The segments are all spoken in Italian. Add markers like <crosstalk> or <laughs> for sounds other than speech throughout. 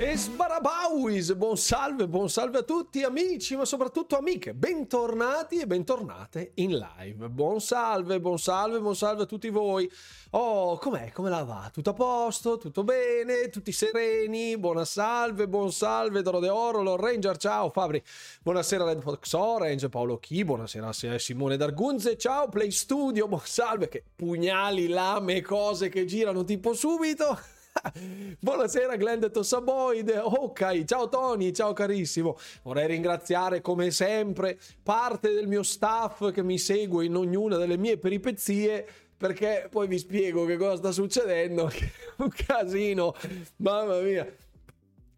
E sbarabauis, buon salve, buon salve a tutti amici, ma soprattutto amiche, bentornati e bentornate in live. Buon salve, buon salve, buon salve a tutti voi. Oh, com'è? Come la va? Tutto a posto? Tutto bene? Tutti sereni? Buona salve, buon salve, Doro De Oro, Lord Ranger, ciao Fabri. Buonasera Red Fox Orange, Paolo Chi, buonasera Simone D'Argunze, ciao Play Studio, buon salve, che pugnali, lame, cose che girano tipo subito. <laughs> Buonasera Glenn Tossaboid, ok, ciao Tony, ciao carissimo. Vorrei ringraziare come sempre parte del mio staff che mi segue in ognuna delle mie peripezie perché poi vi spiego che cosa sta succedendo, <laughs> un casino, mamma mia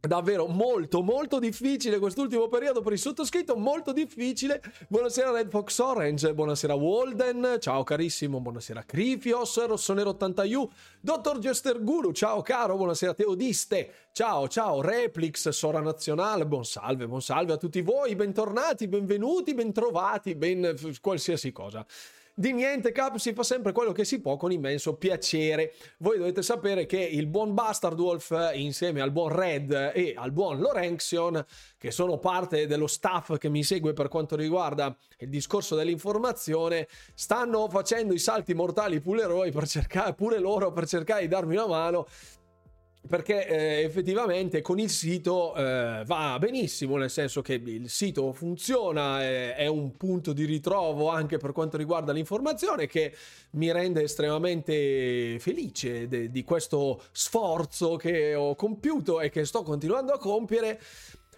davvero molto molto difficile quest'ultimo periodo per il sottoscritto molto difficile. Buonasera Red Fox Orange. Buonasera Walden. Ciao carissimo. Buonasera Crifios Rossonero 80U Dottor Jester Guru ciao caro. Buonasera Teodiste. Ciao ciao Replix Sora Nazionale. Buon salve buon salve a tutti voi. Bentornati benvenuti bentrovati ben qualsiasi cosa di niente Cap si fa sempre quello che si può con immenso piacere. Voi dovete sapere che il buon Bastard Wolf insieme al buon Red e al buon Lorenxion, che sono parte dello staff che mi segue per quanto riguarda il discorso dell'informazione, stanno facendo i salti mortali pure, per cercare, pure loro per cercare di darmi una mano perché eh, effettivamente con il sito eh, va benissimo, nel senso che il sito funziona, eh, è un punto di ritrovo anche per quanto riguarda l'informazione che mi rende estremamente felice de- di questo sforzo che ho compiuto e che sto continuando a compiere.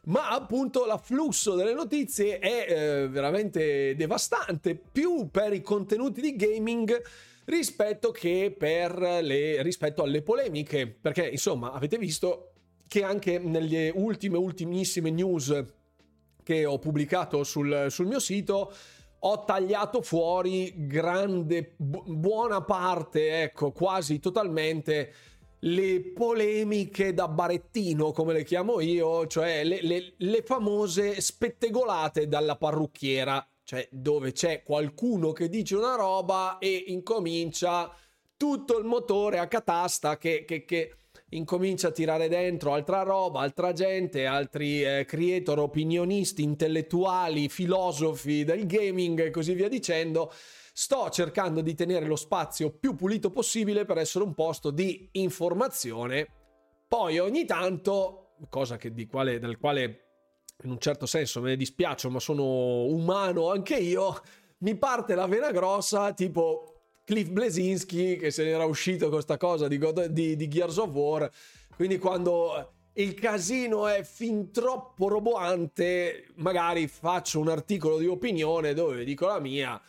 Ma appunto l'afflusso delle notizie è eh, veramente devastante, più per i contenuti di gaming rispetto che per le, rispetto alle polemiche, perché insomma avete visto che anche nelle ultime, ultimissime news che ho pubblicato sul, sul mio sito ho tagliato fuori grande, bu- buona parte, ecco, quasi totalmente le polemiche da barettino, come le chiamo io, cioè le, le, le famose spettegolate dalla parrucchiera cioè dove c'è qualcuno che dice una roba e incomincia tutto il motore a catasta che, che, che incomincia a tirare dentro altra roba, altra gente, altri eh, creator, opinionisti, intellettuali, filosofi del gaming e così via dicendo. Sto cercando di tenere lo spazio più pulito possibile per essere un posto di informazione. Poi ogni tanto, cosa che, di quale, del quale in un certo senso me ne dispiaccio, ma sono umano anche io, mi parte la vena grossa, tipo Cliff Blesinski che se n'era uscito con questa cosa di, God, di, di Gears of War. Quindi quando il casino è fin troppo roboante, magari faccio un articolo di opinione dove dico la mia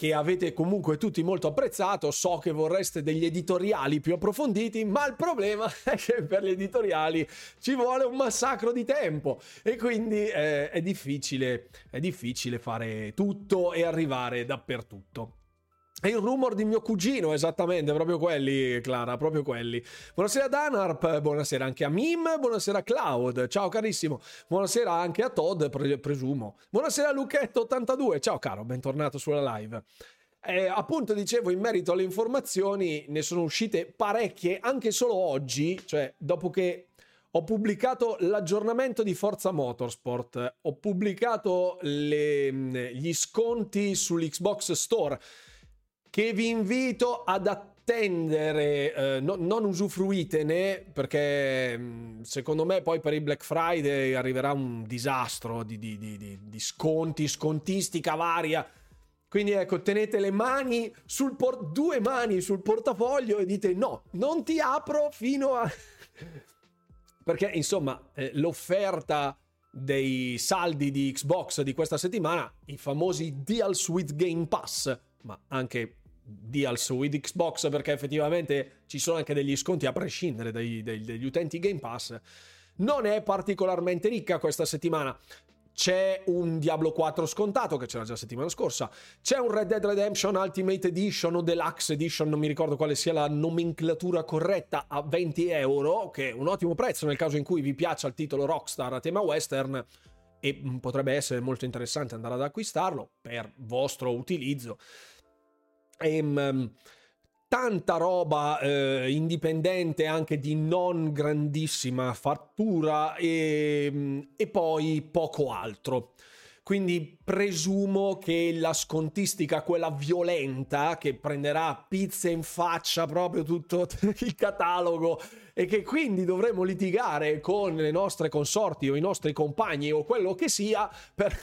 che avete comunque tutti molto apprezzato. So che vorreste degli editoriali più approfonditi, ma il problema <laughs> è che per gli editoriali ci vuole un massacro di tempo e quindi eh, è, difficile, è difficile fare tutto e arrivare dappertutto. È il rumor di mio cugino, esattamente, proprio quelli, Clara, proprio quelli. Buonasera Danarp, buonasera anche a Mim, buonasera Cloud, ciao carissimo. Buonasera anche a Todd, pre- presumo. Buonasera Luchetto82, ciao caro, bentornato sulla live. Eh, appunto dicevo in merito alle informazioni ne sono uscite parecchie anche solo oggi, cioè dopo che ho pubblicato l'aggiornamento di Forza Motorsport, ho pubblicato le, gli sconti sull'Xbox Store che vi invito ad attendere, eh, no, non usufruitene perché mm, secondo me poi per il Black Friday arriverà un disastro di, di, di, di sconti, scontistica varia. Quindi ecco, tenete le mani sul por- due mani sul portafoglio e dite no, non ti apro fino a... <laughs> perché insomma eh, l'offerta dei saldi di Xbox di questa settimana, i famosi deals with Game Pass, ma anche deals with Xbox perché effettivamente ci sono anche degli sconti a prescindere dai, dai, dagli utenti Game Pass. Non è particolarmente ricca questa settimana. C'è un Diablo 4 scontato che c'era già settimana scorsa. C'è un Red Dead Redemption Ultimate Edition o Deluxe Edition, non mi ricordo quale sia la nomenclatura corretta, a 20 euro, che è un ottimo prezzo nel caso in cui vi piaccia il titolo Rockstar a tema western e potrebbe essere molto interessante andare ad acquistarlo per vostro utilizzo. E, um, tanta roba eh, indipendente anche di non grandissima fattura e, e poi poco altro. Quindi presumo che la scontistica, quella violenta, che prenderà pizze in faccia proprio tutto <laughs> il catalogo e che quindi dovremo litigare con le nostre consorti o i nostri compagni o quello che sia, per,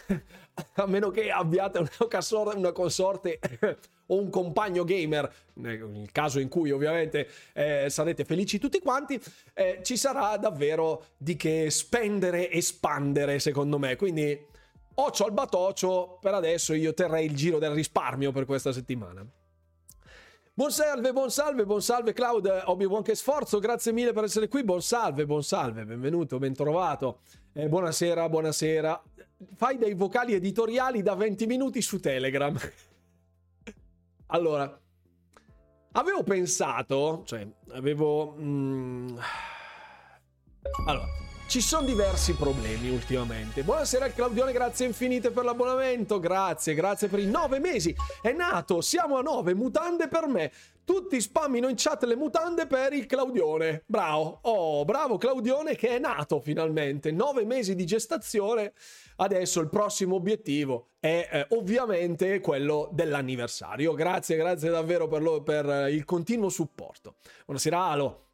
<laughs> a meno che abbiate una consorte <laughs> o un compagno gamer, nel caso in cui ovviamente eh, sarete felici tutti quanti, eh, ci sarà davvero di che spendere e spandere secondo me. Quindi Ocio al batocio, per adesso io terrei il giro del risparmio per questa settimana. Buon salve, buon salve, buon salve Cloud, Obi-Wan che sforzo, grazie mille per essere qui, buon salve, buon salve, benvenuto, ben trovato, eh, buonasera, buonasera. Fai dei vocali editoriali da 20 minuti su Telegram. <laughs> allora, avevo pensato, cioè, avevo... Mm, allora, ci sono diversi problemi ultimamente. Buonasera Claudione, grazie infinite per l'abbonamento. Grazie, grazie per i nove mesi. È nato, siamo a nove, mutande per me. Tutti spammino in chat le mutande per il Claudione. Bravo, oh, bravo Claudione che è nato finalmente. Nove mesi di gestazione. Adesso il prossimo obiettivo è eh, ovviamente quello dell'anniversario. Grazie, grazie davvero per, lo, per eh, il continuo supporto. Buonasera Alo.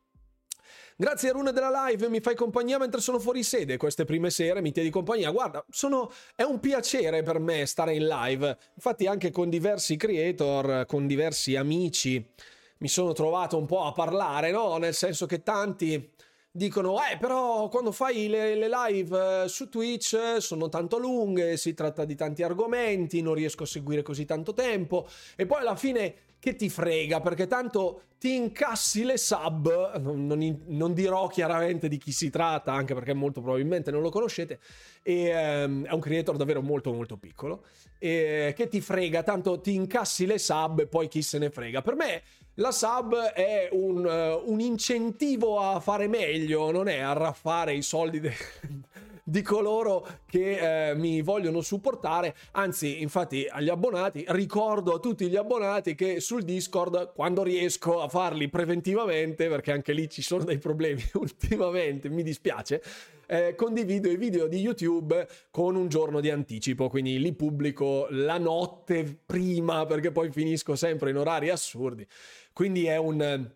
Grazie Rune della live, mi fai compagnia mentre sono fuori sede queste prime sere, mi tieni compagnia. Guarda, sono... è un piacere per me stare in live. Infatti anche con diversi creator, con diversi amici, mi sono trovato un po' a parlare, no? Nel senso che tanti dicono, eh, però quando fai le, le, live eh, su Twitch sono tanto lunghe, si tratta di tanti argomenti, non riesco a seguire così tanto tempo. E poi alla fine che ti frega, perché tanto ti incassi le sub, non, non, non, dirò chiaramente di chi si tratta, anche perché molto probabilmente non lo conoscete, e, um, è un creator davvero molto molto piccolo, e, che ti frega, tanto ti incassi le sub e poi chi se ne frega. Per me la sub è un, uh, un incentivo a fare meglio, non è a raffare i soldi de- <laughs> di coloro che eh, mi vogliono supportare. Anzi, infatti, agli abbonati, ricordo a tutti gli abbonati che sul Discord, quando riesco a farli preventivamente, perché anche lì ci sono dei problemi <laughs> ultimamente, mi dispiace. Eh, condivido i video di YouTube con un giorno di anticipo, quindi li pubblico la notte prima perché poi finisco sempre in orari assurdi. Quindi è un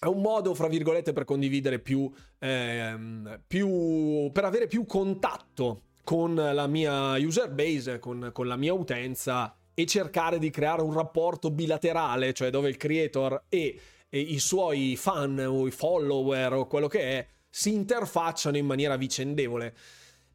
è un modo, fra virgolette, per condividere più, ehm, più, per avere più contatto con la mia user base, con, con, la mia utenza e cercare di creare un rapporto bilaterale, cioè dove il creator e, e i suoi fan o i follower o quello che è si interfacciano in maniera vicendevole.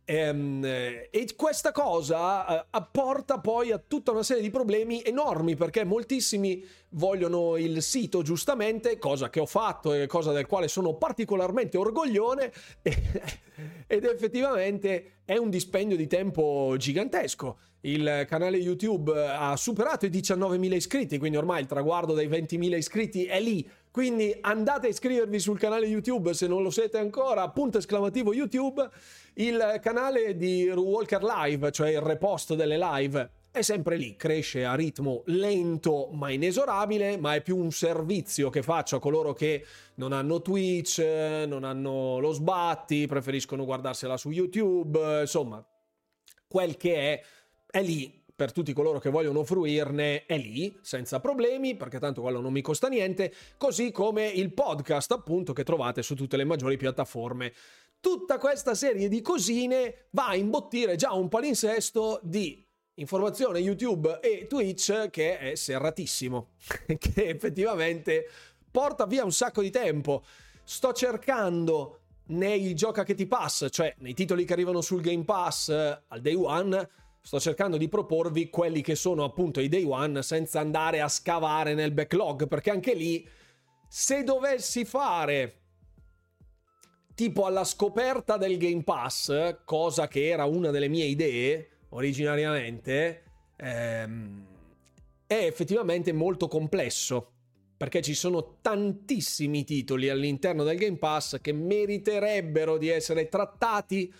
Ehm, e questa cosa eh, porta poi a tutta una serie di problemi enormi perché moltissimi vogliono il sito giustamente, cosa che ho fatto e cosa del quale sono particolarmente orgoglione <laughs> ed effettivamente è un dispendio di tempo gigantesco. Il canale YouTube ha superato i 19.000 iscritti, quindi ormai il traguardo dei 20.000 iscritti è lì. Quindi andate a iscrivervi sul canale YouTube se non lo siete ancora, punto esclamativo YouTube il canale di Walker Live, cioè il repost delle live, è sempre lì, cresce a ritmo lento ma inesorabile, ma è più un servizio che faccio a coloro che non hanno Twitch, non hanno lo sbatti, preferiscono guardarsela su YouTube, insomma, quel che è, è lì per tutti coloro che vogliono fruirne è lì, senza problemi, perché tanto quello non mi costa niente, così come il podcast appunto che trovate su tutte le maggiori piattaforme tutta questa serie di cosine va a imbottire già un palinsesto di informazione YouTube e Twitch che è serratissimo, <laughs> che effettivamente porta via un sacco di tempo. Sto cercando nei gioca che ti pass, cioè nei titoli che arrivano sul Game Pass eh, al day one, sto cercando di proporvi quelli che sono appunto i day one senza andare a scavare nel backlog, perché anche lì se dovessi fare tipo alla scoperta del Game Pass, cosa che era una delle mie idee originariamente, ehm, è effettivamente molto complesso. Perché ci sono tantissimi titoli all'interno del Game Pass che meriterebbero di essere trattati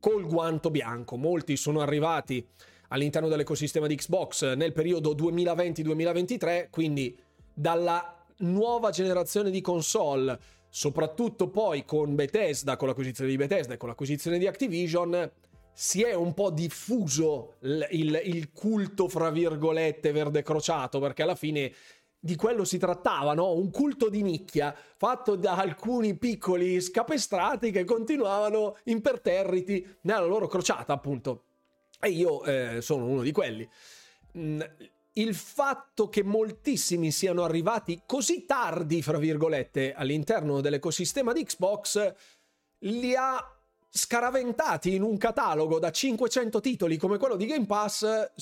col guanto bianco. Molti sono arrivati all'interno dell'ecosistema di Xbox nel periodo 2020-2023, quindi dalla nuova generazione di console, soprattutto poi con Bethesda, con l'acquisizione di Bethesda e con l'acquisizione di Activision, si è un po' diffuso il, il, il culto, fra virgolette, verde crociato, perché alla fine di quello si trattava, no? Un culto di nicchia fatto da alcuni piccoli scapestrati che continuavano imperterriti nella loro crociata, appunto. E io eh, sono uno di quelli. Mm, il fatto che moltissimi siano arrivati così tardi, fra virgolette, all'interno dell'ecosistema di Xbox, li ha scaraventati in un catalogo da 500 titoli come quello di Game Pass, <laughs>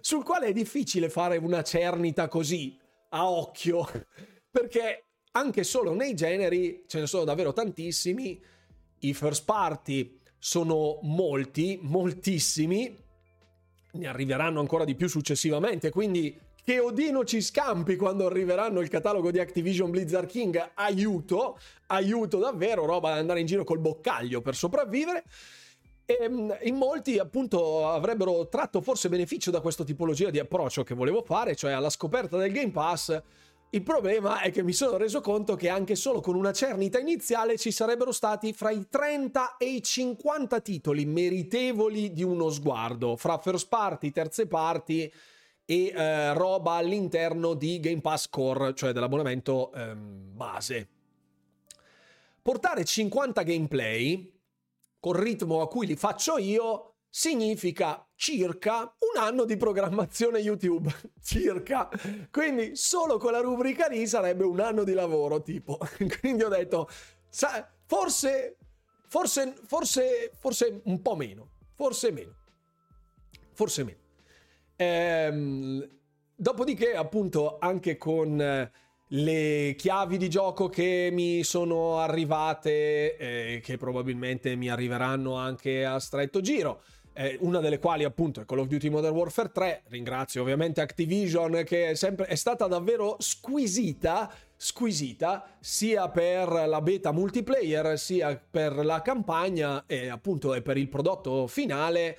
sul quale è difficile fare una cernita così a occhio, <laughs> perché anche solo nei generi ce ne sono davvero tantissimi, i first party sono molti, moltissimi, ne arriveranno ancora di più successivamente, quindi che Odino ci scampi quando arriveranno il catalogo di Activision Blizzard King, aiuto, aiuto davvero, roba da andare in giro col boccaglio per sopravvivere. E ehm, in molti appunto avrebbero tratto forse beneficio da questa tipologia di approccio che volevo fare, cioè alla scoperta del Game Pass. Il problema è che mi sono reso conto che anche solo con una cernita iniziale ci sarebbero stati fra i 30 e i 50 titoli meritevoli di uno sguardo, fra first party, terze parti e eh, roba all'interno di Game Pass Core, cioè dell'abbonamento ehm, base. Portare 50 gameplay col ritmo a cui li faccio io, significa circa un anno di programmazione YouTube. <laughs> circa. Quindi solo con la rubrica lì sarebbe un anno di lavoro, tipo. <laughs> Quindi ho detto, sa, forse, forse, forse, forse un po' meno. Forse meno. Forse meno. Ehm, dopodiché, appunto, anche con le chiavi di gioco che mi sono arrivate, eh, che probabilmente mi arriveranno anche a stretto giro. Eh, una delle quali appunto è Call of Duty Modern Warfare 3. Ringrazio ovviamente Activision che è, sempre, è stata davvero squisita, squisita sia per la beta multiplayer sia per la campagna e appunto e per il prodotto finale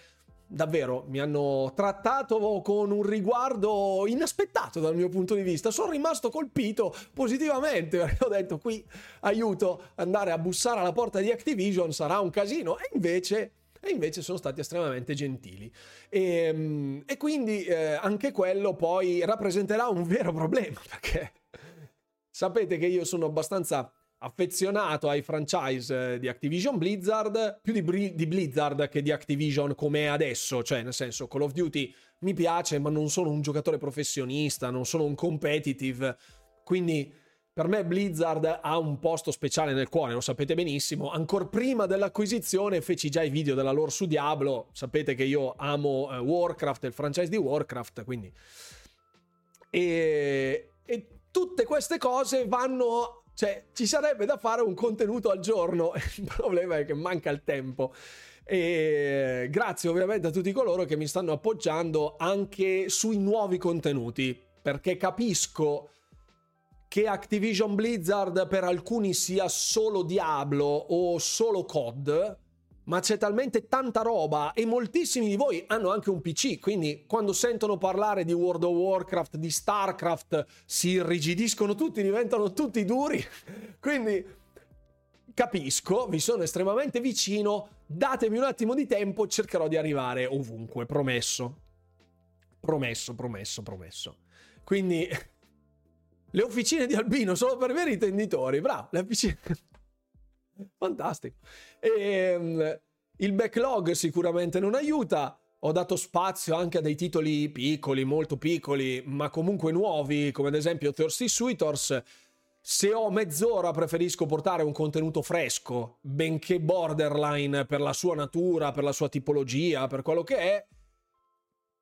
davvero mi hanno trattato con un riguardo inaspettato dal mio punto di vista. Sono rimasto colpito positivamente <laughs> perché ho detto qui aiuto andare a bussare alla porta di Activision sarà un casino e invece e invece sono stati estremamente gentili. E, ehm, e quindi eh, anche quello poi rappresenterà un vero problema <laughs> perché sapete che io sono abbastanza affezionato ai franchise eh, di Activision Blizzard, più di, di Blizzard che di Activision come è adesso, cioè nel senso Call of Duty mi piace ma non sono un giocatore professionista, non sono un competitive, quindi per me Blizzard ha un posto speciale nel cuore, lo sapete benissimo. Ancora prima dell'acquisizione feci già i video della lore su Diablo. Sapete che io amo uh, Warcraft, il franchise di Warcraft, quindi... E, e tutte queste cose vanno cioè, ci sarebbe da fare un contenuto al giorno. <laughs> Il problema è che manca il tempo. E grazie ovviamente a tutti coloro che mi stanno appoggiando anche sui nuovi contenuti, perché capisco che Activision Blizzard per alcuni sia solo Diablo o solo COD, ma c'è talmente tanta roba e moltissimi di voi hanno anche un PC, quindi quando sentono parlare di World of Warcraft, di StarCraft, si irrigidiscono tutti, diventano tutti duri. <laughs> Quindi capisco, vi sono estremamente vicino, datemi un attimo di tempo, cercherò di arrivare ovunque, promesso. Promesso, promesso, promesso. Quindi <laughs> le officine di Albino solo per veri intenditori, bravo, le officine Fantastico. E, um, il backlog sicuramente non aiuta. Ho dato spazio anche a dei titoli piccoli, molto piccoli, ma comunque nuovi, come ad esempio Thirsty Suitors. Se ho mezz'ora preferisco portare un contenuto fresco, benché borderline per la sua natura, per la sua tipologia, per quello che è,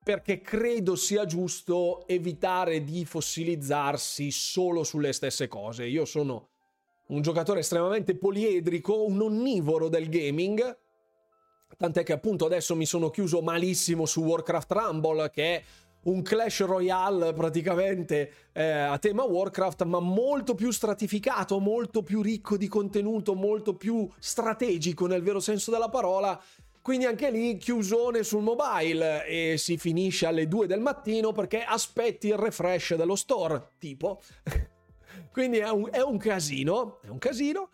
perché credo sia giusto evitare di fossilizzarsi solo sulle stesse cose. Io sono un giocatore estremamente poliedrico, un onnivoro del gaming. Tant'è che appunto adesso mi sono chiuso malissimo su Warcraft Rumble, che è un Clash Royale praticamente eh, a tema Warcraft, ma molto più stratificato, molto più ricco di contenuto, molto più strategico nel vero senso della parola. Quindi anche lì chiusone sul mobile e si finisce alle 2 del mattino perché aspetti il refresh dello store, tipo. Quindi è un, è un casino, è un casino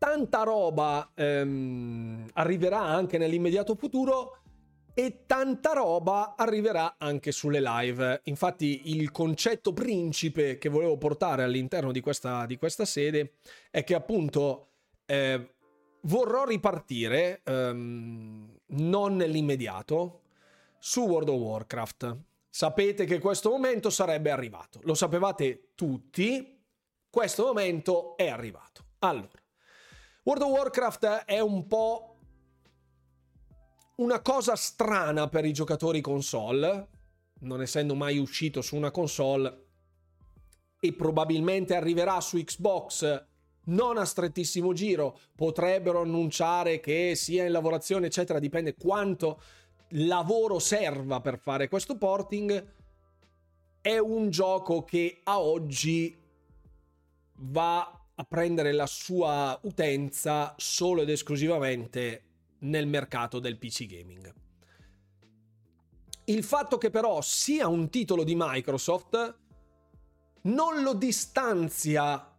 tanta roba ehm, arriverà anche nell'immediato futuro e tanta roba arriverà anche sulle live. Infatti il concetto principe che volevo portare all'interno di questa, di questa sede è che appunto eh, vorrò ripartire, ehm, non nell'immediato, su World of Warcraft. Sapete che questo momento sarebbe arrivato, lo sapevate tutti, questo momento è arrivato. Allora, World of Warcraft è un po' una cosa strana per i giocatori console, non essendo mai uscito su una console e probabilmente arriverà su Xbox non a strettissimo giro, potrebbero annunciare che sia in lavorazione, eccetera, dipende quanto lavoro serva per fare questo porting. È un gioco che a oggi va a prendere la sua utenza solo ed esclusivamente nel mercato del PC gaming. Il fatto che però sia un titolo di Microsoft non lo distanzia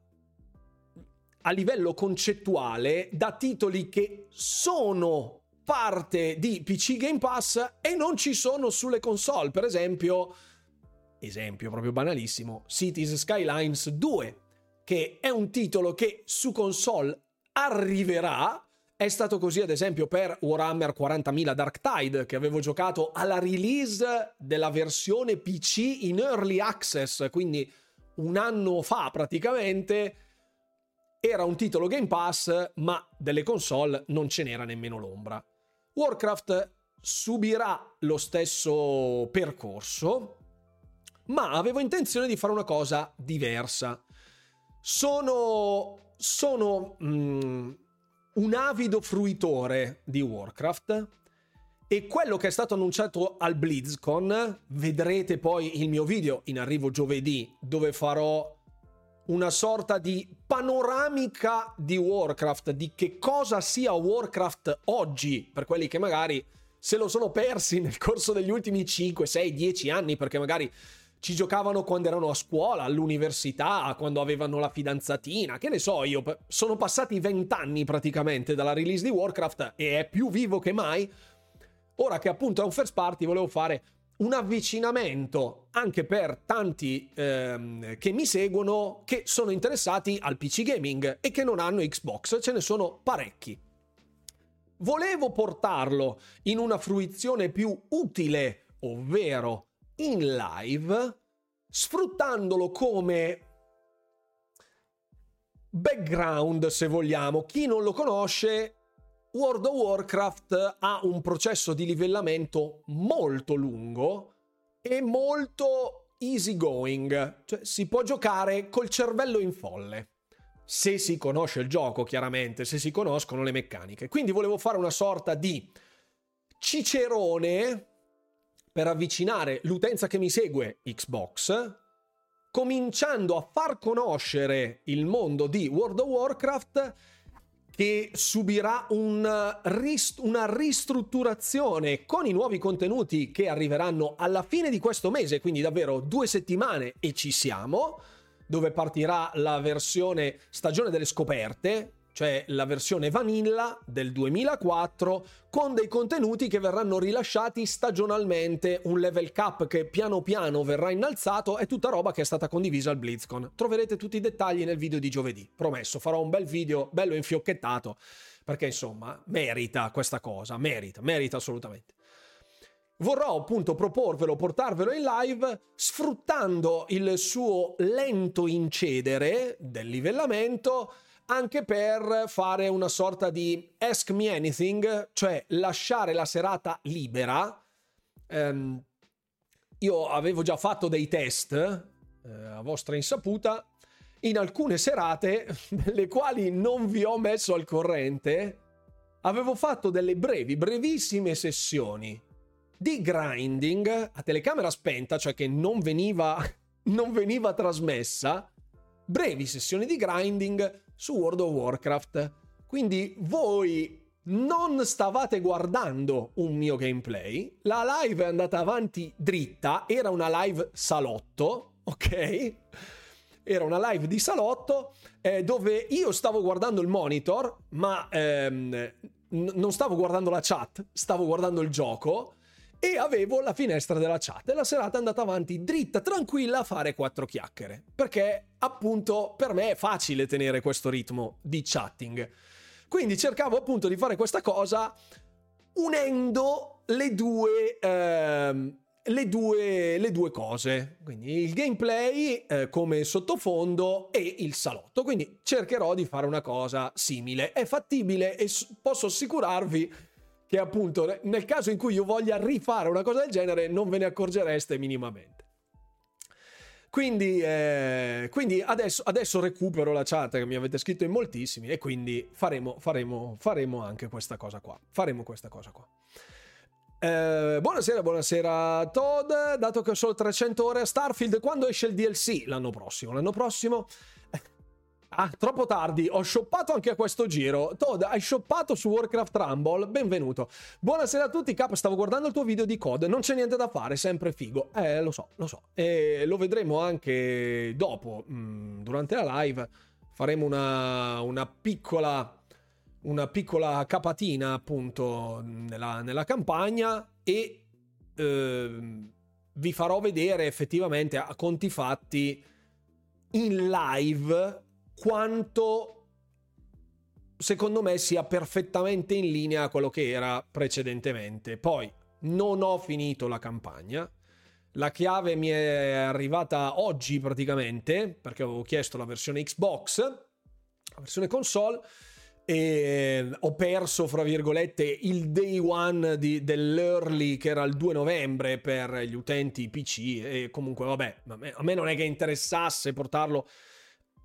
a livello concettuale da titoli che sono parte di PC Game Pass e non ci sono sulle console. Per esempio, esempio proprio banalissimo, Cities Skylines 2 che è un titolo che su console arriverà. È stato così ad esempio per Warhammer 40.000 Dark Tide che avevo giocato alla release della versione PC in early access, quindi un anno fa praticamente. Era un titolo Game Pass, ma delle console non ce n'era nemmeno l'ombra. Warcraft subirà lo stesso percorso, ma avevo intenzione di fare una cosa diversa. Sono, sono mm, un avido fruitore di Warcraft e quello che è stato annunciato al BlizzCon, vedrete poi il mio video in arrivo giovedì dove farò una sorta di panoramica di Warcraft, di che cosa sia Warcraft oggi, per quelli che magari se lo sono persi nel corso degli ultimi 5, 6, 10 anni, perché magari ci giocavano quando erano a scuola, all'università, quando avevano la fidanzatina, che ne so io, sono passati vent'anni praticamente dalla release di Warcraft e è più vivo che mai. Ora che appunto è un first party volevo fare un avvicinamento anche per tanti ehm, che mi seguono che sono interessati al PC gaming e che non hanno Xbox, ce ne sono parecchi. Volevo portarlo in una fruizione più utile, ovvero in live sfruttandolo come background se vogliamo. Chi non lo conosce, World of Warcraft ha un processo di livellamento molto lungo e molto easy going, cioè si può giocare col cervello in folle. Se si conosce il gioco, chiaramente, se si conoscono le meccaniche. Quindi volevo fare una sorta di cicerone per avvicinare l'utenza che mi segue Xbox, cominciando a far conoscere il mondo di World of Warcraft che subirà un rist- una ristrutturazione con i nuovi contenuti che arriveranno alla fine di questo mese, quindi davvero due settimane e ci siamo, dove partirà la versione stagione delle scoperte, cioè la versione vanilla del 2004 con dei contenuti che verranno rilasciati stagionalmente, un level cap che piano piano verrà innalzato è tutta roba che è stata condivisa al BlizzCon. Troverete tutti i dettagli nel video di giovedì, promesso, farò un bel video bello infiocchettato perché insomma merita questa cosa, merita, merita assolutamente. Vorrò appunto proporvelo, portarvelo in live sfruttando il suo lento incedere del livellamento anche per fare una sorta di ask me anything, cioè lasciare la serata libera. Um, io avevo già fatto dei test eh, a vostra insaputa in alcune serate, <laughs> nelle quali non vi ho messo al corrente, avevo fatto delle brevi, brevissime sessioni di grinding a telecamera spenta, cioè che non veniva, <laughs> non veniva trasmessa, brevi sessioni di grinding su World of Warcraft. Quindi voi non stavate guardando un mio gameplay, la live è andata avanti dritta, era una live salotto, ok? era una live di salotto eh, dove io stavo guardando il monitor, ma ehm, n- non stavo guardando la chat, stavo guardando il gioco e avevo la finestra della chat e la serata è andata avanti dritta, tranquilla a fare quattro chiacchiere, perché appunto per me è facile tenere questo ritmo di chatting. Quindi cercavo appunto di fare questa cosa unendo le due, ehm, le due, le due cose, quindi il gameplay eh, come sottofondo e il salotto. Quindi cercherò di fare una cosa simile. È fattibile e posso assicurarvi che appunto nel caso in cui io voglia rifare una cosa del genere non ve ne accorgereste minimamente. Quindi, eh, quindi adesso, adesso, recupero la chat che mi avete scritto in moltissimi e quindi faremo, faremo, faremo anche questa cosa qua. Faremo questa cosa qua. Eh, buonasera, buonasera Todd. Dato che ho solo 300 ore a Starfield, quando esce il DLC? L'anno prossimo. L'anno prossimo. Ah, troppo tardi, ho shoppato anche a questo giro. Todd, hai shoppato su Warcraft Rumble? Benvenuto. Buonasera a tutti, Cap, stavo guardando il tuo video di COD, non c'è niente da fare, sempre figo. Eh, lo so, lo so. E lo vedremo anche dopo, mm, durante la live. Faremo una, una piccola una piccola capatina appunto nella, nella campagna e eh, vi farò vedere effettivamente a conti fatti in live quanto secondo me sia perfettamente in linea a quello che era precedentemente. Poi non ho finito la campagna. La chiave mi è arrivata oggi praticamente perché avevo chiesto la versione Xbox, la versione console e ho perso, fra virgolette, il day one di, dell'early che era il 2 novembre per gli utenti PC e comunque vabbè, a me, a me non è che interessasse portarlo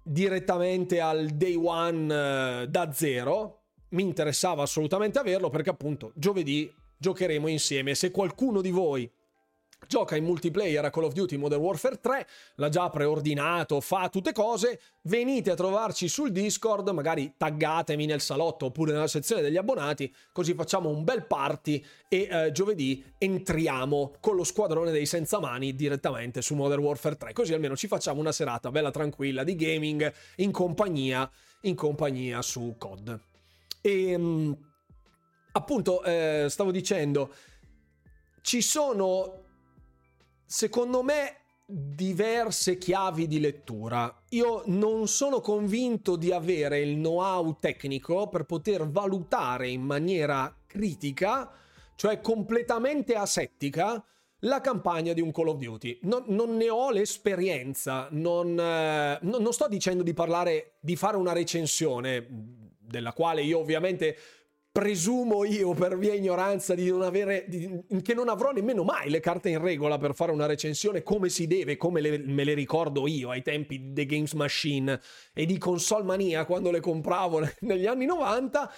direttamente al day one uh, da zero, mi interessava assolutamente averlo perché appunto giovedì giocheremo insieme. Se qualcuno di voi gioca in multiplayer a Call of Duty Modern Warfare 3, l'ha già preordinato, fa tutte cose, venite a trovarci sul Discord, magari taggatemi nel salotto oppure nella sezione degli abbonati, così facciamo un bel party e eh, giovedì entriamo con lo squadrone dei senza mani direttamente su Modern Warfare 3, così almeno ci facciamo una serata bella tranquilla di gaming in compagnia, in compagnia su COD. E ehm, appunto eh, stavo dicendo ci sono secondo me diverse chiavi di lettura. Io non sono convinto di avere il know-how tecnico per poter valutare in maniera critica, cioè completamente asettica, la campagna di un Call of Duty. Non, non ne ho l'esperienza, non, eh, non sto dicendo di parlare, di fare una recensione della quale io ovviamente presumo io per mia ignoranza di non avere di, che non avrò nemmeno mai le carte in regola per fare una recensione come si deve, come le, me le ricordo io ai tempi di The Games Machine e di Console Mania quando le compravo <laughs> negli anni 90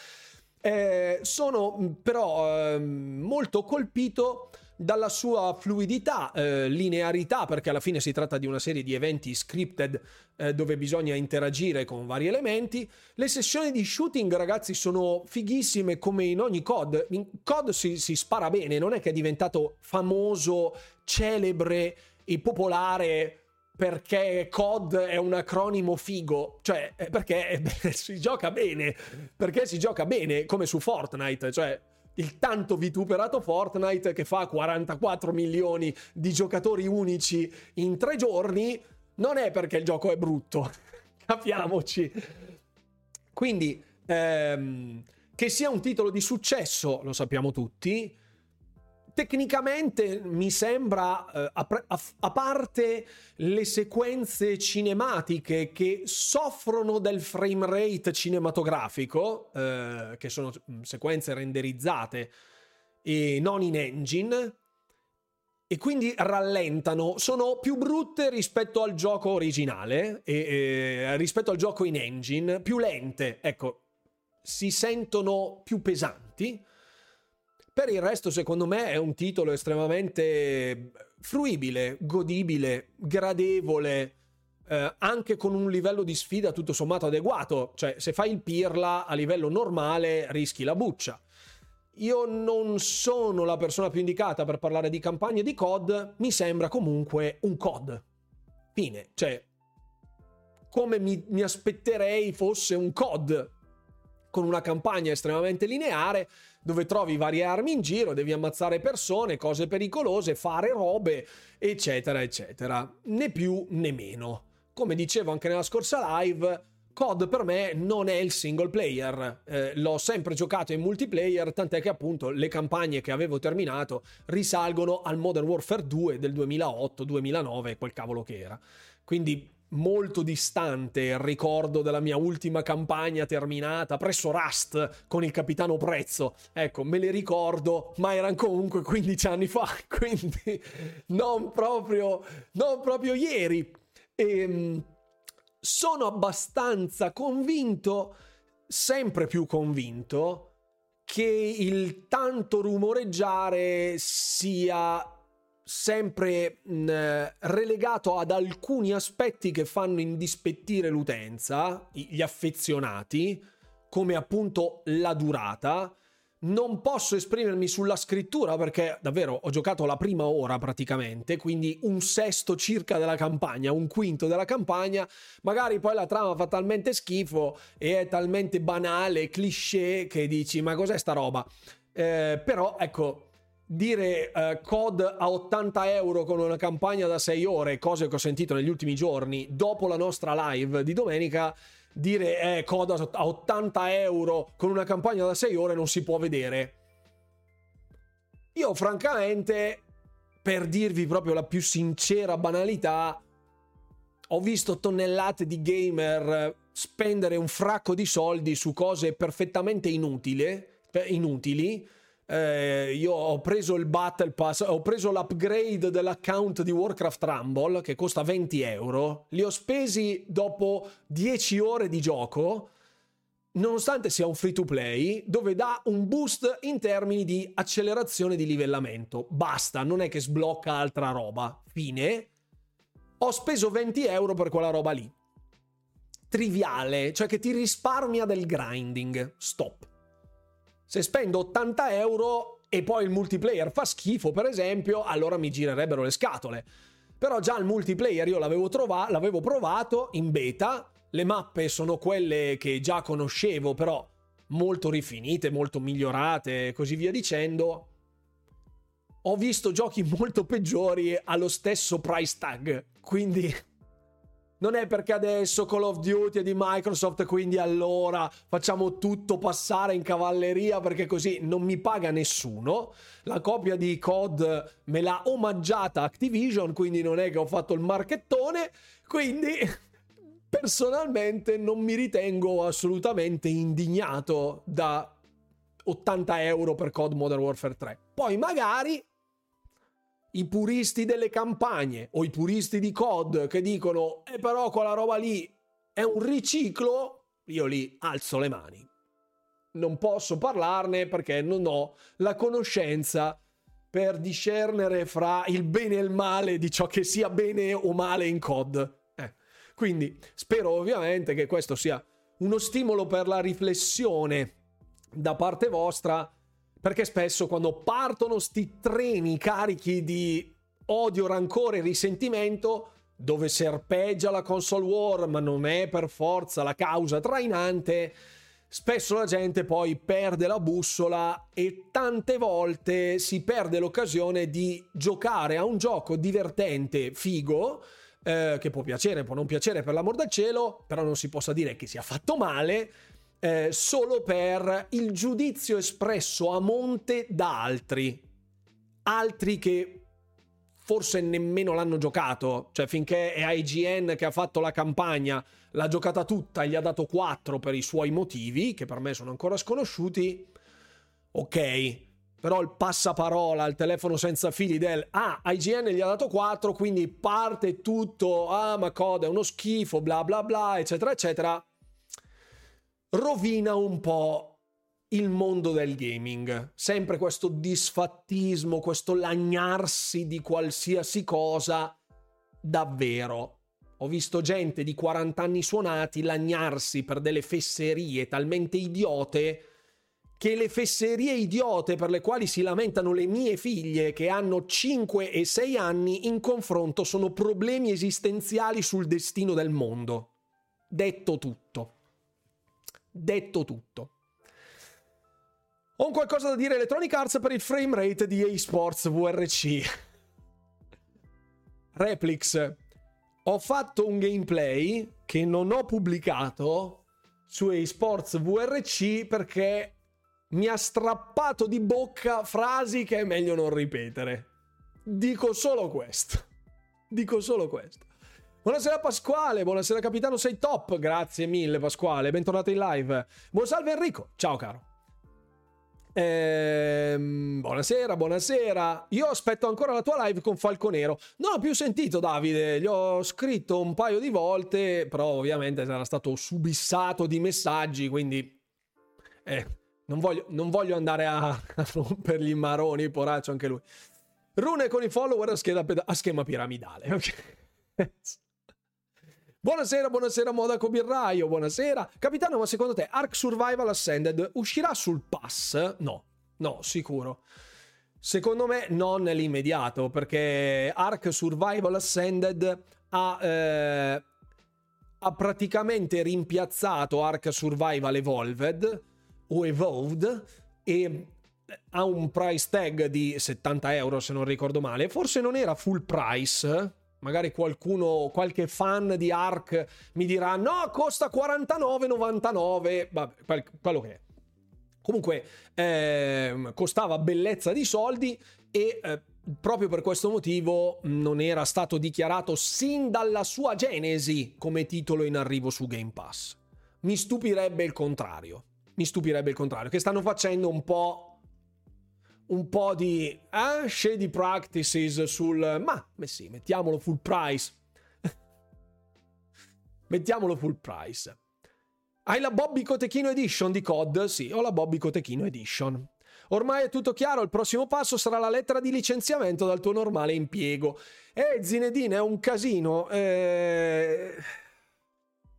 eh, sono però eh, molto colpito dalla sua fluidità, eh, linearità, perché alla fine si tratta di una serie di eventi scripted eh, dove bisogna interagire con vari elementi. Le sessioni di shooting, ragazzi, sono fighissime come in ogni COD. In COD si, si spara bene, non è che è diventato famoso, celebre e popolare perché COD è un acronimo figo, cioè perché <laughs> si gioca bene, perché si gioca bene come su Fortnite, cioè il tanto vituperato Fortnite che fa 44 milioni di giocatori unici in tre giorni, non è perché il gioco è brutto, <laughs> capiamoci. Quindi, ehm, che sia un titolo di successo, lo sappiamo tutti, tecnicamente mi sembra, eh, a, parte le sequenze cinematiche che soffrono del frame rate cinematografico, eh, che sono mm, sequenze renderizzate e non in engine, e quindi rallentano, sono più brutte rispetto al gioco originale, e, e, rispetto al gioco in engine, più lente, ecco, si sentono più pesanti per il resto, secondo me, è un titolo estremamente fruibile, godibile, gradevole, eh, anche con un livello di sfida tutto sommato adeguato. Cioè, se fai il pirla a livello normale, rischi la buccia. Io non sono la persona più indicata per parlare di campagne di COD, mi sembra comunque un COD. Fine. Cioè, come mi, mi aspetterei fosse un COD con una campagna estremamente lineare dove trovi varie armi in giro, devi ammazzare persone, cose pericolose, fare robe, eccetera, eccetera. Né più né meno. Come dicevo anche nella scorsa live, COD per me non è il single player, eh, l'ho sempre giocato in multiplayer, tant'è che appunto le campagne che avevo terminato risalgono al Modern Warfare 2 del 2008-2009, quel cavolo che era. Quindi molto distante il ricordo della mia ultima campagna terminata presso Rust con il capitano Prezzo. Ecco, me le ricordo, ma erano comunque 15 anni fa, <laughs> quindi non proprio, non proprio ieri. E, ehm, sono abbastanza convinto, sempre più convinto, che il tanto rumoreggiare sia sempre mh, relegato ad alcuni aspetti che fanno indispettire l'utenza, gli affezionati, come appunto la durata. Non posso esprimermi sulla scrittura perché davvero ho giocato la prima ora praticamente, quindi un sesto circa della campagna, un quinto della campagna. Magari poi la trama fa talmente schifo e è talmente banale, cliché che dici ma cos'è sta roba? Eh, però ecco, dire uh, COD a 80 euro con una campagna da 6 ore, cose che ho sentito negli ultimi giorni, dopo la nostra live di domenica, dire eh, COD a 80 euro con una campagna da 6 ore non si può vedere. Io francamente, per dirvi proprio la più sincera banalità, ho visto tonnellate di gamer spendere un fracco di soldi su cose perfettamente inutili, inutili eh, io ho preso il Battle Pass, ho preso l'upgrade dell'account di Warcraft Rumble che costa 20 euro, li ho spesi dopo 10 ore di gioco, nonostante sia un free to play, dove dà un boost in termini di accelerazione di livellamento. Basta, non è che sblocca altra roba. Fine. Ho speso 20 euro per quella roba lì. Triviale, cioè che ti risparmia del grinding. Stop. Se spendo 80 euro e poi il multiplayer fa schifo, per esempio, allora mi girerebbero le scatole. Però già il multiplayer io l'avevo, trova- l'avevo provato in beta, le mappe sono quelle che già conoscevo, però molto rifinite, molto migliorate e così via dicendo. Ho visto giochi molto peggiori allo stesso price tag, quindi non è perché adesso Call of Duty è di Microsoft, quindi allora facciamo tutto passare in cavalleria perché così non mi paga nessuno. La copia di COD me l'ha omaggiata Activision, quindi non è che ho fatto il marchettone, quindi personalmente non mi ritengo assolutamente indignato da 80 euro per COD Modern Warfare 3. Poi magari i puristi delle campagne o i puristi di COD che dicono eh però quella roba lì è un riciclo, io lì alzo le mani. Non posso parlarne perché non ho la conoscenza per discernere fra il bene e il male di ciò che sia bene o male in COD. Eh. Quindi spero ovviamente che questo sia uno stimolo per la riflessione da parte vostra perché spesso quando partono sti treni carichi di odio, rancore e risentimento, dove serpeggia la console war, ma non è per forza la causa trainante, spesso la gente poi perde la bussola e tante volte si perde l'occasione di giocare a un gioco divertente, figo, eh, che può piacere, può non piacere per l'amor del cielo, però non si possa dire che sia fatto male, eh, solo per il giudizio espresso a monte da altri. Altri che forse nemmeno l'hanno giocato. Cioè, finché è IGN che ha fatto la campagna, l'ha giocata tutta e gli ha dato 4 per i suoi motivi, che per me sono ancora sconosciuti. Ok. Però il passaparola al telefono senza fili del ah, IGN gli ha dato 4, quindi parte tutto, ah, ma coda è uno schifo, bla bla bla, eccetera, eccetera rovina un po' il mondo del gaming. Sempre questo disfattismo, questo lagnarsi di qualsiasi cosa, davvero. Ho visto gente di 40 anni suonati lagnarsi per delle fesserie talmente idiote che le fesserie idiote per le quali si lamentano le mie figlie che hanno 5 e 6 anni in confronto sono problemi esistenziali sul destino del mondo. Detto tutto. Detto tutto. Ho qualcosa da dire Electronic Arts per il frame rate di eSports VRC. Replix, ho fatto un gameplay che non ho pubblicato su eSports VRC perché mi ha strappato di bocca frasi che è meglio non ripetere. Dico solo questo. Dico solo questo. Buonasera Pasquale, buonasera capitano, sei top. Grazie mille Pasquale, bentornato in live. Buon salve Enrico, ciao caro. Ehm, buonasera, buonasera. Io aspetto ancora la tua live con Falconero. Non ho più sentito Davide, gli ho scritto un paio di volte, però ovviamente sarà stato subissato di messaggi, quindi eh, non, voglio, non voglio andare a, a rompergli i maroni, poraccio anche lui. Rune con i follower a, a schema piramidale. Ok. Buonasera, buonasera Modaco Birraio, buonasera. Capitano, ma secondo te Ark Survival Ascended uscirà sul pass? No, no, sicuro. Secondo me non nell'immediato, perché Ark Survival Ascended ha, eh, ha praticamente rimpiazzato Ark Survival Evolved o Evolved e ha un price tag di 70 euro se non ricordo male. Forse non era full price, Magari qualcuno, qualche fan di Ark mi dirà: no, costa 49,99. Vabbè, quello che è. Comunque, eh, costava bellezza di soldi e eh, proprio per questo motivo non era stato dichiarato sin dalla sua genesi come titolo in arrivo su Game Pass. Mi stupirebbe il contrario. Mi stupirebbe il contrario, che stanno facendo un po' un po' di eh, shady practices sul ma sì, mettiamolo full price. <laughs> mettiamolo full price. Hai la Bobby Cotechino Edition di COD? Sì, ho la Bobby Cotechino Edition. Ormai è tutto chiaro, il prossimo passo sarà la lettera di licenziamento dal tuo normale impiego. Eh, Zinedine, è un casino. Eh...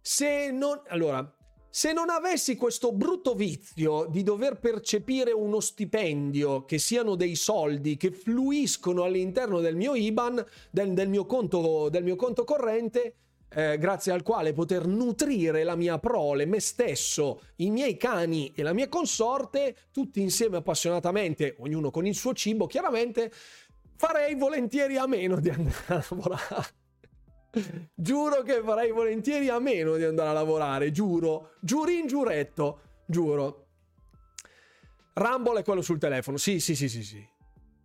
Se non... Allora, se non avessi questo brutto vizio di dover percepire uno stipendio, che siano dei soldi che fluiscono all'interno del mio IBAN, del, del, mio, conto, del mio conto corrente, eh, grazie al quale poter nutrire la mia prole, me stesso, i miei cani e la mia consorte, tutti insieme appassionatamente, ognuno con il suo cibo, chiaramente, farei volentieri a meno di andare a lavorare. Giuro che farei volentieri a meno di andare a lavorare, giuro, giurin giuretto, giuro. Rumble è quello sul telefono, sì, sì, sì, sì, sì.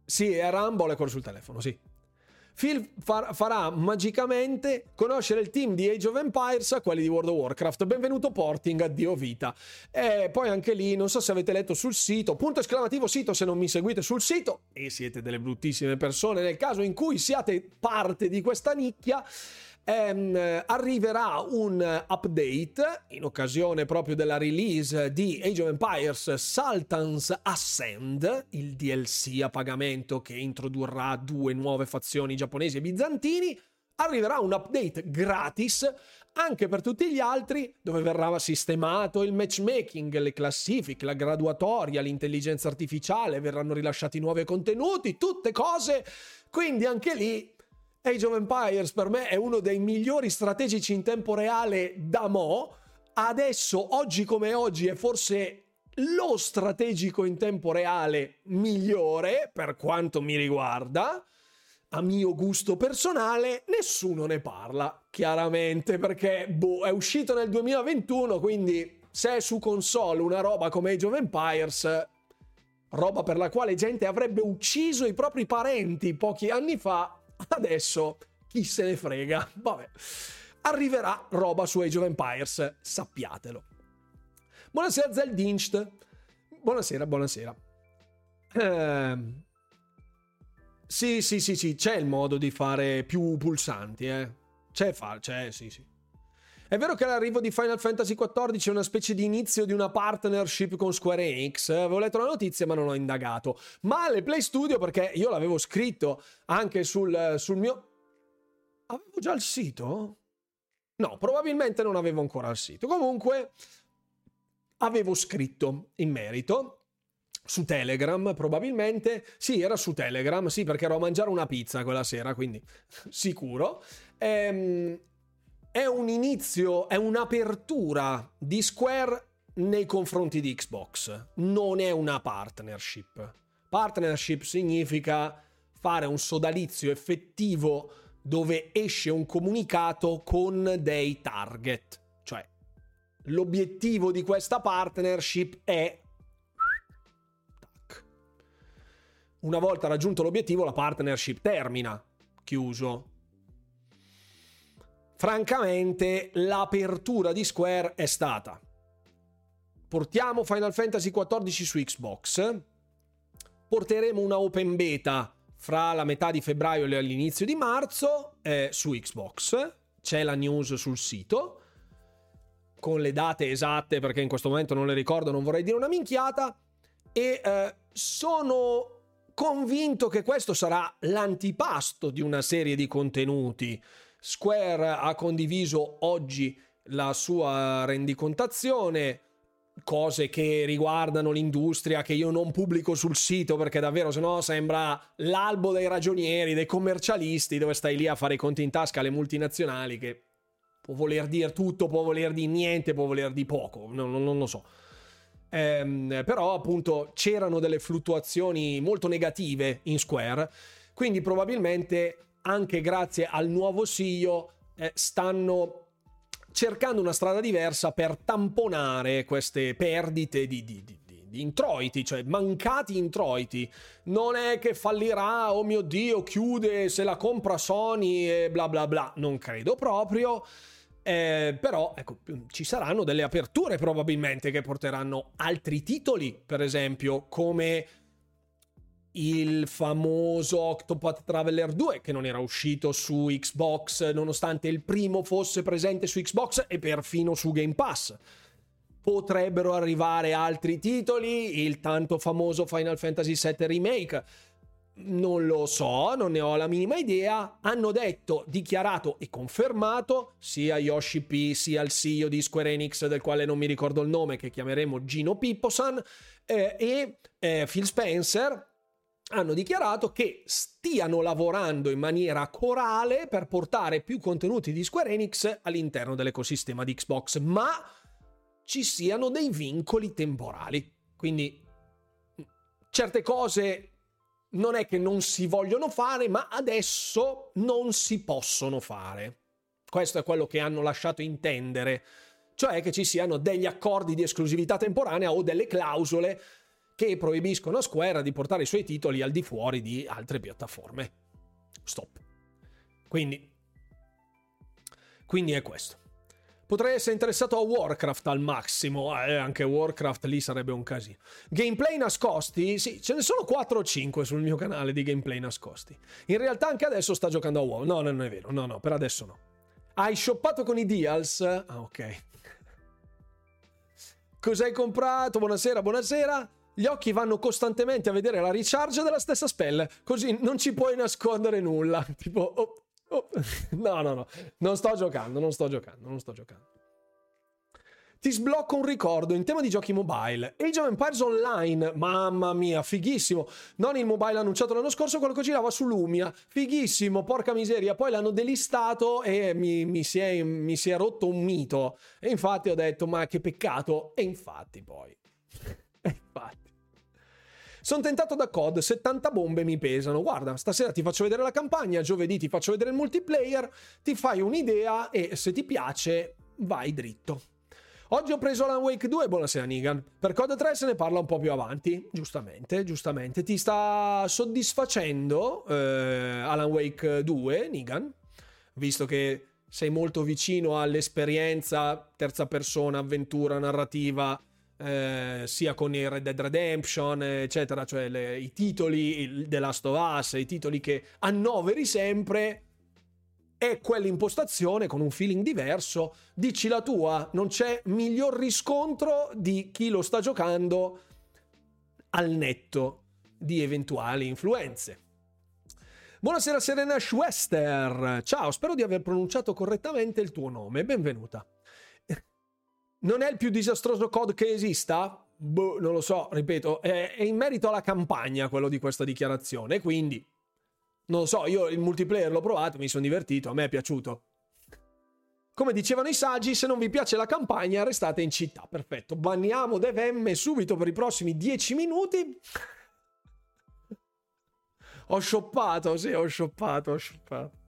Sì, è Rumble è quello sul telefono, sì. Phil far- farà magicamente conoscere il team di Age of Empires a quelli di World of Warcraft. Benvenuto Porting, addio vita. E poi anche lì, non so se avete letto sul sito, punto esclamativo sito se non mi seguite sul sito, e siete delle bruttissime persone nel caso in cui siate parte di questa nicchia ehm, arriverà un update in occasione proprio della release di Age of Empires Sultan's Ascend, il DLC a pagamento che introdurrà due nuove fazioni giapponesi e bizantini. Arriverà un update gratis anche per tutti gli altri, dove verrà sistemato il matchmaking, le classifiche, la graduatoria, l'intelligenza artificiale, verranno rilasciati nuovi contenuti, tutte cose. Quindi anche lì Age of Empires per me è uno dei migliori strategici in tempo reale da mo'. Adesso, oggi come oggi, è forse lo strategico in tempo reale migliore per quanto mi riguarda. A mio gusto personale, nessuno ne parla, chiaramente, perché boh, è uscito nel 2021, quindi se è su console una roba come Age of Empires, roba per la quale gente avrebbe ucciso i propri parenti pochi anni fa, Adesso chi se ne frega. Vabbè. Arriverà roba su Age of Empires, sappiatelo. Buonasera Zeldinst. Buonasera, buonasera. Eh, sì, sì, sì, sì, c'è il modo di fare più pulsanti, eh. C'è, fa- c'è, sì, sì. È vero che l'arrivo di Final Fantasy XIV è una specie di inizio di una partnership con Square Enix. Avevo letto la notizia ma non ho indagato. Ma le Play Studio, perché io l'avevo scritto anche sul, sul mio... Avevo già il sito? No, probabilmente non avevo ancora il sito. Comunque, avevo scritto in merito su Telegram, probabilmente. Sì, era su Telegram, sì, perché ero a mangiare una pizza quella sera, quindi <laughs> sicuro. Ehm, è un inizio, è un'apertura di Square nei confronti di Xbox, non è una partnership. Partnership significa fare un sodalizio effettivo dove esce un comunicato con dei target. Cioè, l'obiettivo di questa partnership è... Una volta raggiunto l'obiettivo, la partnership termina. Chiuso. Francamente, l'apertura di Square è stata. Portiamo Final Fantasy XIV su Xbox. Porteremo una open beta fra la metà di febbraio e l'inizio di marzo eh, su Xbox. C'è la news sul sito con le date esatte perché in questo momento non le ricordo, non vorrei dire una minchiata. E eh, sono convinto che questo sarà l'antipasto di una serie di contenuti. Square ha condiviso oggi la sua rendicontazione cose che riguardano l'industria che io non pubblico sul sito perché davvero se no sembra l'albo dei ragionieri, dei commercialisti dove stai lì a fare i conti in tasca alle multinazionali che può voler dire tutto, può voler dire niente, può voler dire poco, non, non, non lo so. Ehm, però appunto c'erano delle fluttuazioni molto negative in Square, quindi probabilmente anche grazie al nuovo CEO eh, stanno cercando una strada diversa per tamponare queste perdite di, di, di, introiti, cioè mancati introiti. Non è che fallirà, oh mio Dio, chiude se la compra Sony e bla bla bla. Non credo proprio. Eh, però ecco, ci saranno delle aperture probabilmente che porteranno altri titoli, per esempio, come il famoso Octopath Traveler 2 che non era uscito su Xbox nonostante il primo fosse presente su Xbox e perfino su Game Pass. Potrebbero arrivare altri titoli, il tanto famoso Final Fantasy VII Remake. Non lo so, non ne ho la minima idea. Hanno detto, dichiarato e confermato sia Yoshi P sia il CEO di Square Enix, del quale non mi ricordo il nome, che chiameremo Gino Pipposan, eh, e eh, Phil Spencer, hanno dichiarato che stiano lavorando in maniera corale per portare più contenuti di Square Enix all'interno dell'ecosistema di Xbox, ma ci siano dei vincoli temporali. Quindi certe cose non è che non si vogliono fare, ma adesso non si possono fare. Questo è quello che hanno lasciato intendere, cioè che ci siano degli accordi di esclusività temporanea o delle clausole che proibiscono a Square di portare i suoi titoli al di fuori di altre piattaforme. Stop. Quindi, quindi è questo. Potrei essere interessato a Warcraft al massimo, eh, anche Warcraft lì sarebbe un casino. Gameplay nascosti? Sì, ce ne sono 4 o 5 sul mio canale di gameplay nascosti. In realtà anche adesso sta giocando a WoW. No, non è vero, no, no, per adesso no. Hai shoppato con i deals? Ah, ok. <laughs> Cos'hai comprato? Buonasera, buonasera. Gli occhi vanno costantemente a vedere la richarge della stessa spell, così non ci puoi nascondere nulla. <laughs> Tipo, oh, oh. no, no, no, non sto giocando, non sto giocando, non sto giocando. Ti sblocco un ricordo in tema di giochi mobile. Age of Empires Online, mamma mia, fighissimo. Non il mobile annunciato l'anno scorso, quello che girava su Lumia. Fighissimo, porca miseria. Poi l'hanno delistato e mi, mi, si è, mi si è rotto un mito. E infatti ho detto, ma che peccato. E infatti poi. <laughs> e infatti. Sono tentato da COD, 70 bombe mi pesano. Guarda, stasera ti faccio vedere la campagna, giovedì ti faccio vedere il multiplayer, ti fai un'idea e se ti piace vai dritto. Oggi ho preso Alan Wake 2, buonasera Nigan. Per COD 3 se ne parla un po' più avanti, giustamente, giustamente. Ti sta soddisfacendo eh, Alan Wake 2, Nigan? Visto che sei molto vicino all'esperienza terza persona, avventura, narrativa eh, sia con il Red Dead Redemption, eccetera, cioè le, i titoli The Last of Us, i titoli che annoveri sempre, è quell'impostazione con un feeling diverso. Dici la tua, non c'è miglior riscontro di chi lo sta giocando al netto di eventuali influenze. Buonasera Serena Schwester, ciao, spero di aver pronunciato correttamente il tuo nome, benvenuta. Non è il più disastroso COD che esista? Boh, non lo so, ripeto, è, in merito alla campagna quello di questa dichiarazione, quindi non lo so, io il multiplayer l'ho provato, mi sono divertito, a me è piaciuto. Come dicevano i saggi, se non vi piace la campagna, restate in città. Perfetto. Banniamo DevM subito per i prossimi 10 minuti. ho shoppato, sì, ho shoppato, ho shoppato.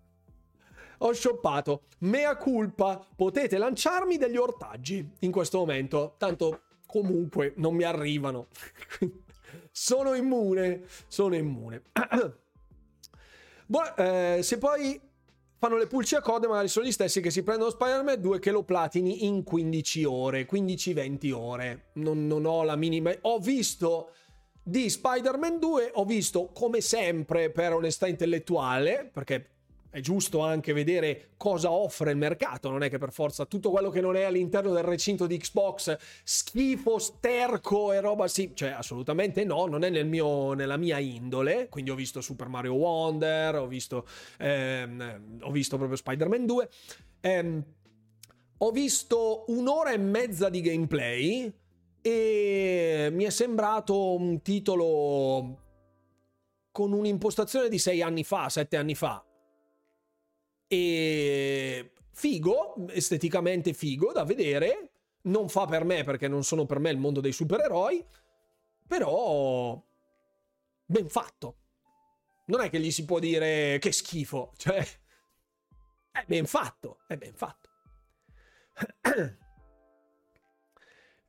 Ho shoppato. Mea culpa. Potete lanciarmi degli ortaggi in questo momento. Tanto comunque non mi arrivano. <laughs> sono immune. Sono immune. <clears throat> Buon, eh, se poi fanno le pulci a code, magari sono gli stessi che si prendono Spider-Man 2 che lo platini in 15 ore, 15-20 ore. Non, non ho la minima... Ho visto di Spider-Man 2, ho visto come sempre per onestà intellettuale, perché è giusto anche vedere cosa offre il mercato, non è che per forza tutto quello che non è all'interno del recinto di Xbox, schifo, sterco e roba sì, cioè assolutamente no, non è nel mio, nella mia indole, quindi ho visto Super Mario Wonder, ho visto, ehm, ho visto proprio Spider-Man 2, ehm, ho visto un'ora e mezza di gameplay e mi è sembrato un titolo con un'impostazione di sei anni fa, sette anni fa, e figo, esteticamente figo da vedere. Non fa per me perché non sono per me il mondo dei supereroi, però ben fatto. Non è che gli si può dire che schifo, <laughs> cioè è ben fatto, è ben fatto. <clears throat>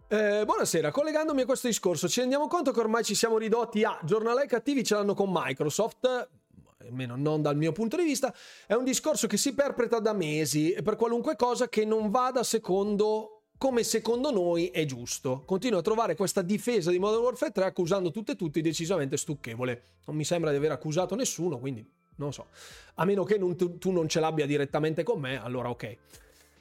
Eh, buonasera, collegandomi a questo discorso, ci rendiamo conto che ormai ci siamo ridotti a giornali cattivi ce l'hanno con Microsoft almeno non dal mio punto di vista, è un discorso che si perpetra da mesi per qualunque cosa che non vada secondo come secondo noi è giusto. Continuo a trovare questa difesa di Modern Warfare 3 accusando tutte e tutti decisamente stucchevole. Non mi sembra di aver accusato nessuno, quindi non so. A meno che non, tu, tu, non ce l'abbia direttamente con me, allora ok.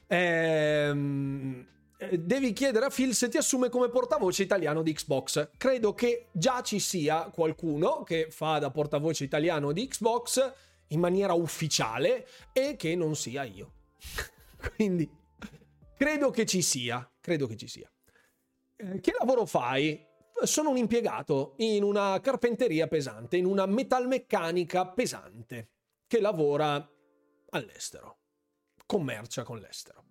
Ehm eh, devi chiedere a Phil se ti assume come portavoce italiano di Xbox. Credo che già ci sia qualcuno che fa da portavoce italiano di Xbox in maniera ufficiale e che non sia io. <laughs> Quindi credo che ci sia, credo che ci sia. Eh, che lavoro fai? Sono un impiegato in una carpenteria pesante, in una metalmeccanica pesante, che lavora all'estero, commercia con l'estero.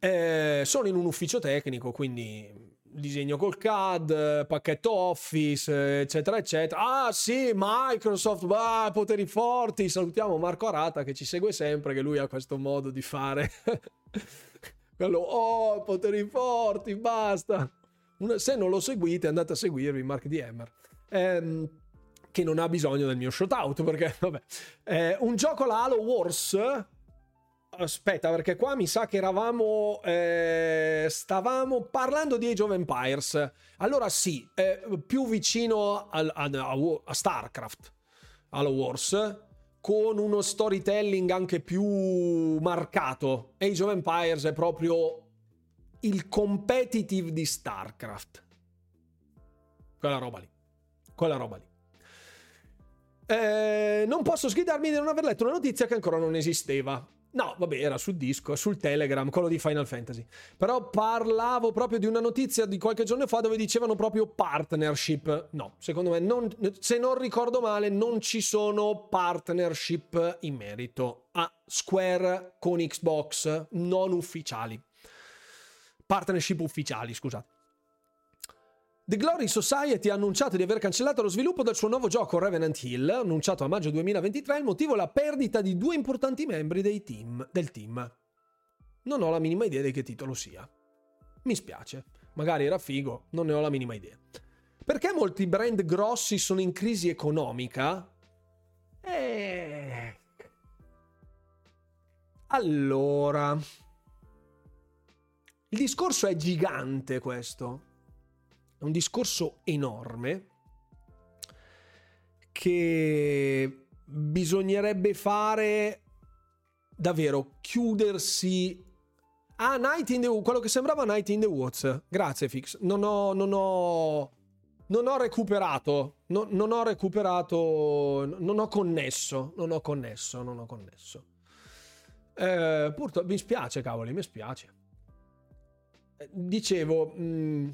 Eh, sono in un ufficio tecnico, quindi disegno col CAD, pacchetto Office, eccetera, eccetera. Ah sì, Microsoft, bah, poteri forti. Salutiamo Marco Arata che ci segue sempre, che lui ha questo modo di fare. <laughs> Quello, oh, poteri forti, basta. Se non lo seguite, andate a seguirvi, Mark D. Hammer. Ehm, che non ha bisogno del mio shoutout, perché, <laughs> vabbè. Eh, un gioco la Halo Wars aspetta, perché qua mi sa che eravamo. Eh, stavamo parlando di Age of Empires. Allora, sì, eh, più vicino al, a, a, StarCraft, Halo Wars, con uno storytelling anche più marcato. Age of Empires è proprio il competitive di StarCraft. Quella roba lì. Quella roba lì. Eh, non posso sgridarmi di non aver letto una notizia che ancora non esisteva. No, vabbè, era sul disco, sul Telegram, quello di Final Fantasy. Però parlavo proprio di una notizia di qualche giorno fa dove dicevano proprio partnership. No, secondo me, non, se non ricordo male, non ci sono partnership in merito a Square con Xbox non ufficiali. Partnership ufficiali, scusate. The Glory Society ha annunciato di aver cancellato lo sviluppo del suo nuovo gioco Revenant Hill, annunciato a maggio 2023, il motivo è la perdita di due importanti membri team, del team. Non ho la minima idea di che titolo sia. Mi spiace, magari era figo, non ne ho la minima idea. Perché molti brand grossi sono in crisi economica? Eh... Allora... Il discorso è gigante questo è un discorso enorme che bisognerebbe fare davvero chiudersi Ah, Night in the quello che sembrava Night in the Woods. Grazie, Fix. Non ho, non ho, non ho recuperato. No, non ho recuperato. Non ho connesso. Non ho connesso. Non ho connesso. Eh, purtroppo mi spiace, cavoli, mi spiace. Dicevo. Mh, mm,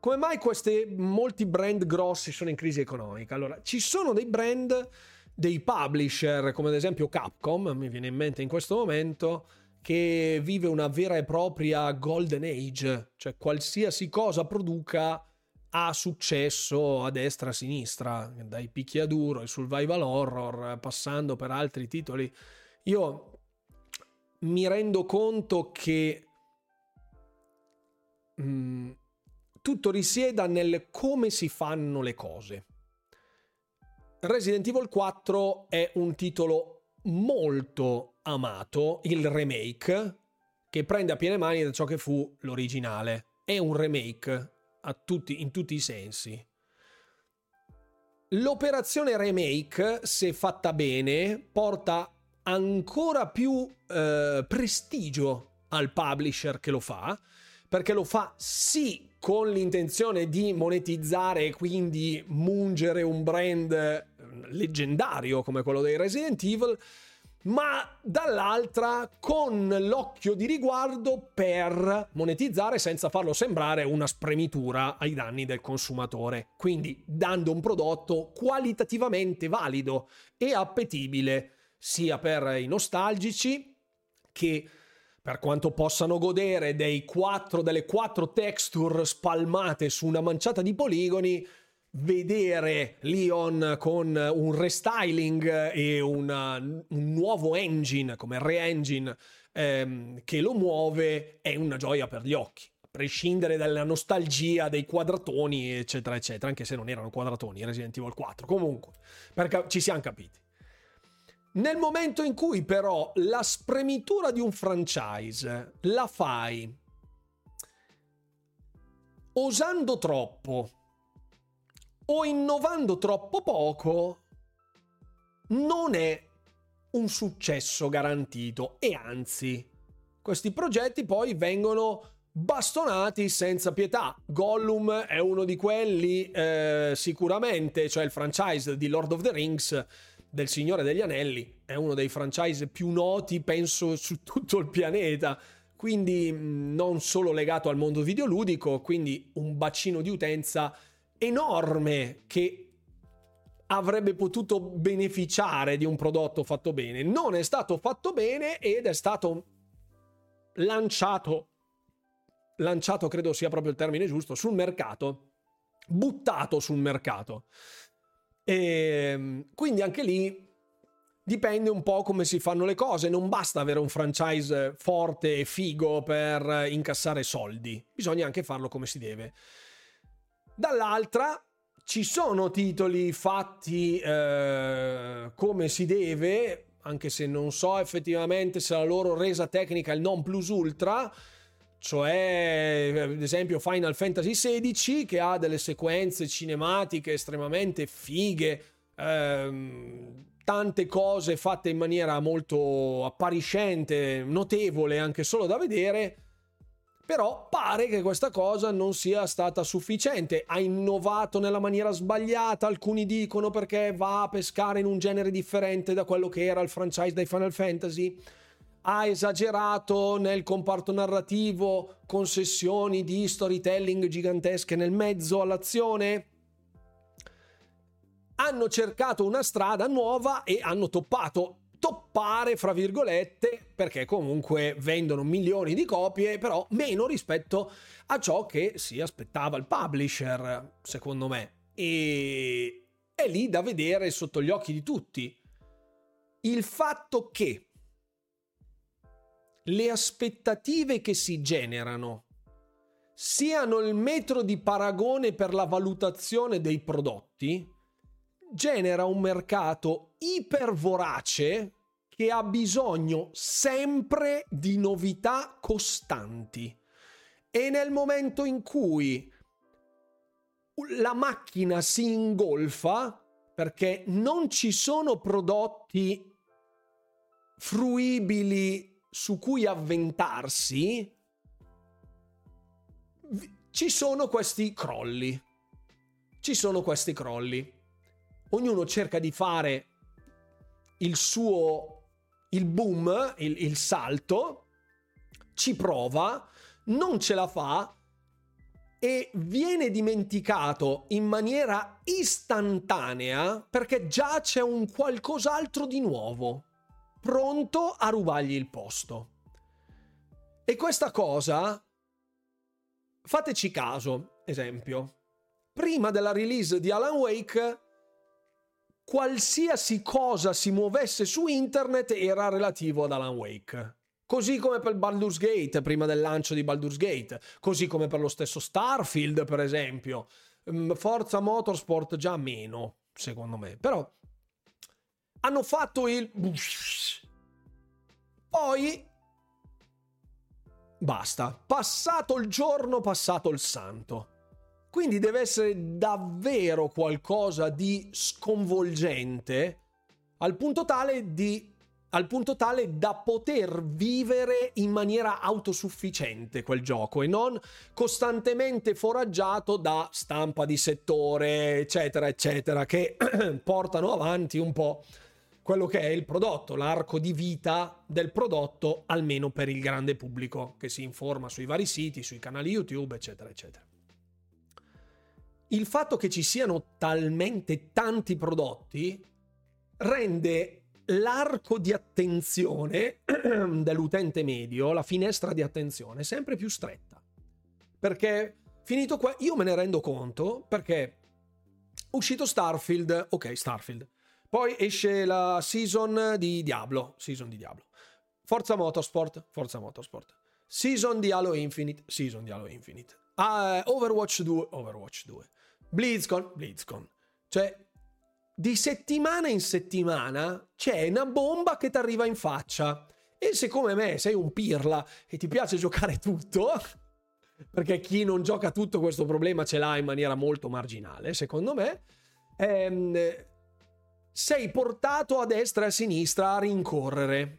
come mai questi molti brand grossi sono in crisi economica? Allora, ci sono dei brand, dei publisher, come ad esempio Capcom, mi viene in mente in questo momento, che vive una vera e propria golden age, cioè qualsiasi cosa produca ha successo a destra e a sinistra, dai picchiaduro, il survival horror, passando per altri titoli. Io mi rendo conto che mm, tutto risieda nel come si fanno le cose. Resident Evil 4 è un titolo molto amato, il remake, che prende a piene mani da ciò che fu l'originale. È un remake tutti, in tutti i sensi. L'operazione remake, se fatta bene, porta ancora più eh, prestigio al publisher che lo fa, perché lo fa sì con l'intenzione di monetizzare e quindi mungere un brand eh, leggendario come quello dei Resident Evil, ma dall'altra con l'occhio di riguardo per monetizzare senza farlo sembrare una spremitura ai danni del consumatore, quindi dando un prodotto qualitativamente valido e appetibile sia per i nostalgici che per quanto possano godere dei quattro, delle quattro texture spalmate su una manciata di poligoni, vedere Leon con un restyling e una, un nuovo engine come re-engine ehm, che lo muove è una gioia per gli occhi. A prescindere dalla nostalgia dei quadratoni eccetera eccetera anche se non erano quadratoni Resident Evil 4 comunque perché ci siamo capiti nel momento in cui però la spremitura di un franchise la fai osando troppo o innovando troppo poco non è un successo garantito e anzi questi progetti poi vengono bastonati senza pietà. Gollum è uno di quelli eh, sicuramente, cioè il franchise di Lord of the Rings del Signore degli Anelli è uno dei franchise più noti penso su tutto il pianeta quindi non solo legato al mondo videoludico, quindi un bacino di utenza enorme che avrebbe potuto beneficiare di un prodotto fatto bene. Non è stato fatto bene ed è stato lanciato, lanciato credo sia proprio il termine giusto, sul mercato, buttato sul mercato. E ehm, quindi anche lì dipende un po' come si fanno le cose, non basta avere un franchise forte e figo per incassare soldi, bisogna anche farlo come si deve. Dall'altra ci sono titoli fatti eh, come si deve, anche se non so effettivamente se la loro resa tecnica è il non plus ultra, cioè ad esempio Final Fantasy XVI che ha delle sequenze cinematiche estremamente fighe, ehm, tante cose fatte in maniera molto appariscente, notevole anche solo da vedere però pare che questa cosa non sia stata sufficiente. Ha innovato nella maniera sbagliata, alcuni dicono perché va a pescare in un genere differente da quello che era il franchise dei Final Fantasy. Ha esagerato nel comparto narrativo, concessioni di storytelling gigantesche nel mezzo all'azione. Hanno cercato una strada nuova e hanno toppato toppare, fra virgolette, perché comunque vendono milioni di copie, però meno rispetto a ciò che si aspettava il publisher, secondo me. E è lì da vedere sotto gli occhi di tutti. Il fatto che le aspettative che si generano siano il metro di paragone per la valutazione dei prodotti, genera un mercato ipervorace che ha bisogno sempre di novità costanti. E nel momento in cui la macchina si ingolfa, perché non ci sono prodotti fruibili su cui avventarsi, ci sono questi crolli. Ci sono questi crolli ognuno cerca di fare il suo il boom, il, il salto, ci prova, non ce la fa e viene dimenticato in maniera istantanea perché già c'è un qualcos'altro di nuovo, pronto a rubargli il posto. E questa cosa, fateci caso, esempio, prima della release di Alan Wake, qualsiasi cosa si muovesse su internet era relativo ad Alan Wake. Così come per Baldur's Gate, prima del lancio di Baldur's Gate, così come per lo stesso Starfield, per esempio. Mm, Forza Motorsport già meno, secondo me. Però hanno fatto il... Poi... Basta. Passato il giorno, passato il santo. Quindi deve essere davvero qualcosa di sconvolgente al punto tale di al punto tale da poter vivere in maniera autosufficiente quel gioco e non costantemente foraggiato da stampa di settore, eccetera, eccetera, che <clears throat> portano avanti un po' quello che è il prodotto, l'arco di vita del prodotto, almeno per il grande pubblico che si informa sui vari siti, sui canali YouTube, eccetera, eccetera. Il fatto che ci siano talmente tanti prodotti rende l'arco di attenzione <clears throat> dell'utente medio, la finestra di attenzione, sempre più stretta. Perché finito qua, io me ne rendo conto perché uscito Starfield, ok, Starfield. Poi esce la season di Diablo, season di Diablo. Forza Motorsport, Forza Motorsport. Season di Halo Infinite, season di Halo Infinite. Uh, Overwatch 2, Overwatch 2. BlizzCon, BlizzCon. Cioè, di settimana in settimana c'è una bomba che ti arriva in faccia. E se come me sei un pirla e ti piace giocare tutto, <laughs> perché chi non gioca tutto questo problema ce l'ha in maniera molto marginale, secondo me, ehm, sei portato a destra e a sinistra a rincorrere.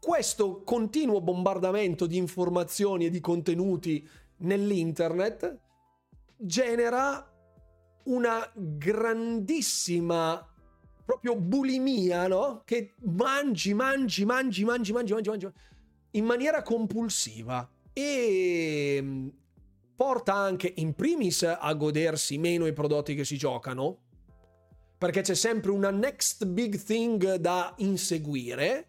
Questo continuo bombardamento di informazioni e di contenuti nell'internet genera una grandissima proprio bulimia, no? Che mangi, mangi, mangi, mangi, mangi, mangi, mangi in maniera compulsiva e mm, porta anche in primis a godersi meno i prodotti che si giocano, perché c'è sempre una next big thing da inseguire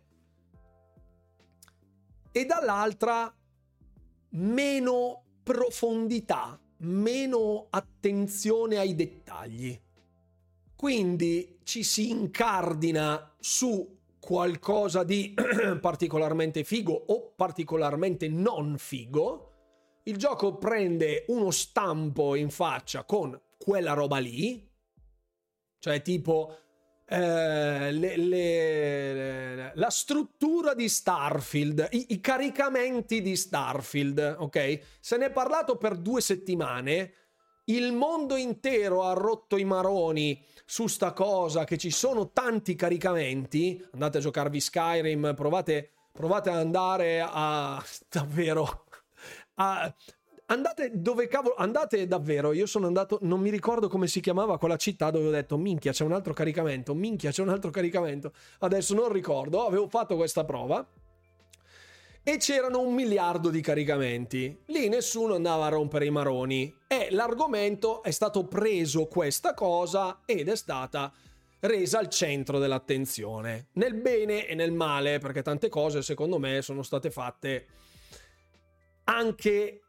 e dall'altra meno profondità meno attenzione ai dettagli. Quindi ci si incardina su qualcosa di <clears throat> particolarmente figo o particolarmente non figo. Il gioco prende uno stampo in faccia con quella roba lì, cioè tipo eh, le, le, la struttura di Starfield, i, i, caricamenti di Starfield, ok? Se ne è parlato per due settimane. Il mondo intero ha rotto i maroni su sta cosa, che ci sono tanti caricamenti. Andate a giocarvi Skyrim, provate, provate ad andare a <laughs> davvero a, andate dove cavolo, andate davvero, io sono andato, non mi ricordo come si chiamava quella città dove ho detto minchia c'è un altro caricamento, minchia c'è un altro caricamento, adesso non ricordo, avevo fatto questa prova. E c'erano un miliardo di caricamenti. Lì nessuno andava a rompere i maroni. E l'argomento è stato preso questa cosa ed è stata resa al centro dell'attenzione, nel bene e nel male, perché tante cose secondo me sono state fatte anche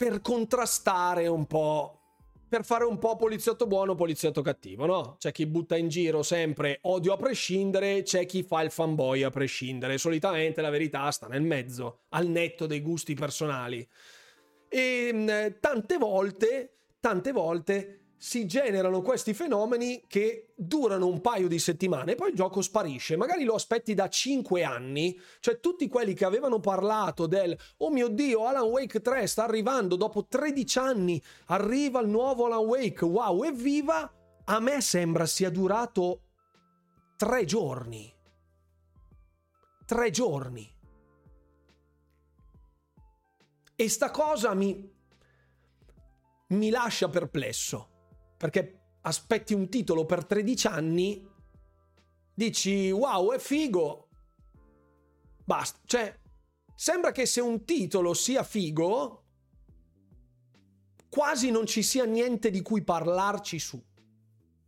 per contrastare un po', per fare un po' poliziotto buono, poliziotto cattivo, no? C'è chi butta in giro sempre odio a prescindere, c'è chi fa il fanboy a prescindere. Solitamente la verità sta nel mezzo, al netto dei gusti personali. E mm, tante volte, tante volte si generano questi fenomeni che durano un paio di settimane e poi il gioco sparisce. Magari lo aspetti da 5 anni, cioè tutti quelli che avevano parlato del oh mio dio, Alan Wake 3 sta arrivando dopo 13 anni, arriva il nuovo Alan Wake, wow, evviva! A me sembra sia durato 3 giorni. 3 giorni. E sta cosa mi mi lascia perplesso perché aspetti un titolo per 13 anni, dici wow, è figo. Basta, cioè sembra che se un titolo sia figo, quasi non ci sia niente di cui parlarci su.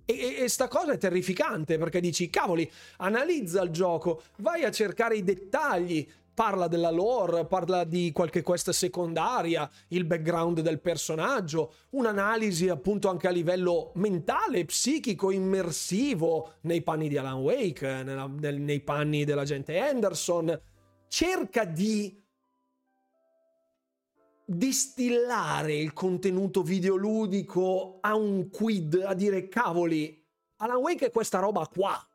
E, e, e, sta cosa è terrificante perché dici, cavoli, analizza il gioco, vai a cercare i dettagli, parla della lore, parla di qualche quest secondaria, il background del personaggio, un'analisi appunto anche a livello mentale, psichico, immersivo nei panni di Alan Wake, nella, nel, nei panni dell'agente Anderson. Cerca di distillare il contenuto videoludico a un quid, a dire cavoli, Alan Wake è questa roba qua.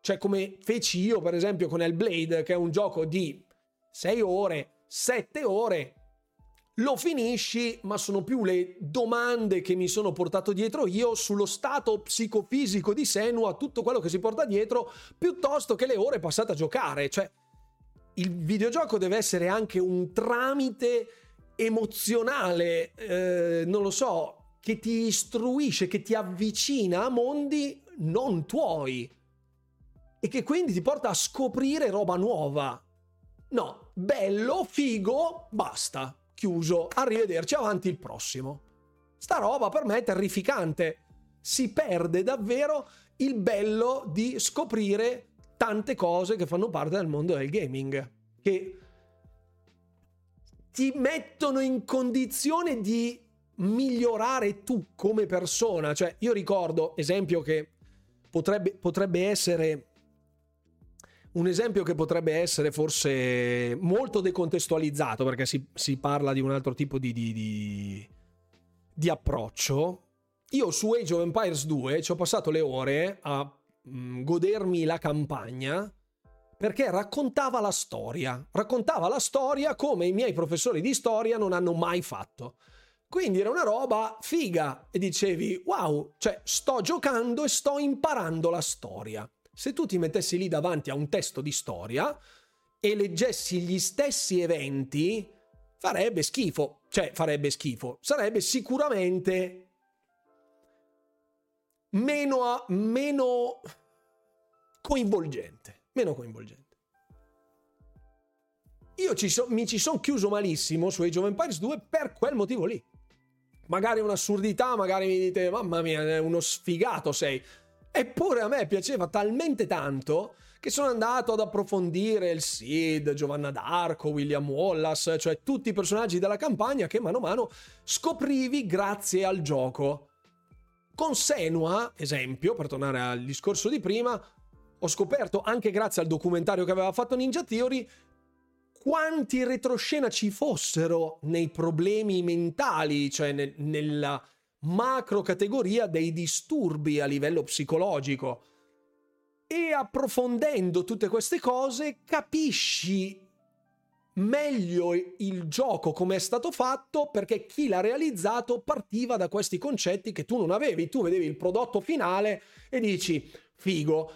Cioè come feci io per esempio con Hellblade, che è un gioco di 6 ore, 7 ore, lo finisci, ma sono più le domande che mi sono portato dietro io sullo stato psicofisico di Senua, tutto quello che si porta dietro, piuttosto che le ore passate a giocare. Cioè, il videogioco deve essere anche un tramite emozionale, eh, non lo so, che ti istruisce, che ti avvicina a mondi non tuoi e che quindi ti porta a scoprire roba nuova. No, bello, figo, basta, chiuso, arrivederci, avanti il prossimo. Sta roba per me è terrificante. Si perde davvero il bello di scoprire tante cose che fanno parte del mondo del gaming, che ti mettono in condizione di migliorare tu come persona. Cioè, io ricordo, esempio che potrebbe, potrebbe essere un esempio che potrebbe essere forse molto decontestualizzato perché si, si parla di un altro tipo di, di, di, di, approccio. Io su Age of Empires 2 ci ho passato le ore a mh, mm, godermi la campagna perché raccontava la storia, raccontava la storia come i miei professori di storia non hanno mai fatto. Quindi era una roba figa e dicevi wow, cioè sto giocando e sto imparando la storia. Se tu ti mettessi lì davanti a un testo di storia e leggessi gli stessi eventi, farebbe schifo. Cioè, farebbe schifo. Sarebbe sicuramente meno, meno coinvolgente. Meno coinvolgente. Io ci so, mi ci sono chiuso malissimo su Age of Empires 2 per quel motivo lì. Magari un'assurdità, magari mi dite, mamma mia, è uno sfigato sei. Eppure a me piaceva talmente tanto che sono andato ad approfondire il Sid, Giovanna d'Arco, William Wallace, cioè tutti i personaggi della campagna che mano a mano scoprivi grazie al gioco. Con Senua, esempio, per tornare al discorso di prima, ho scoperto anche grazie al documentario che aveva fatto Ninja Theory quanti retroscena ci fossero nei problemi mentali, cioè nel, nella macro categoria dei disturbi a livello psicologico. E approfondendo tutte queste cose capisci meglio il gioco come è stato fatto perché chi l'ha realizzato partiva da questi concetti che tu non avevi. Tu vedevi il prodotto finale e dici, figo.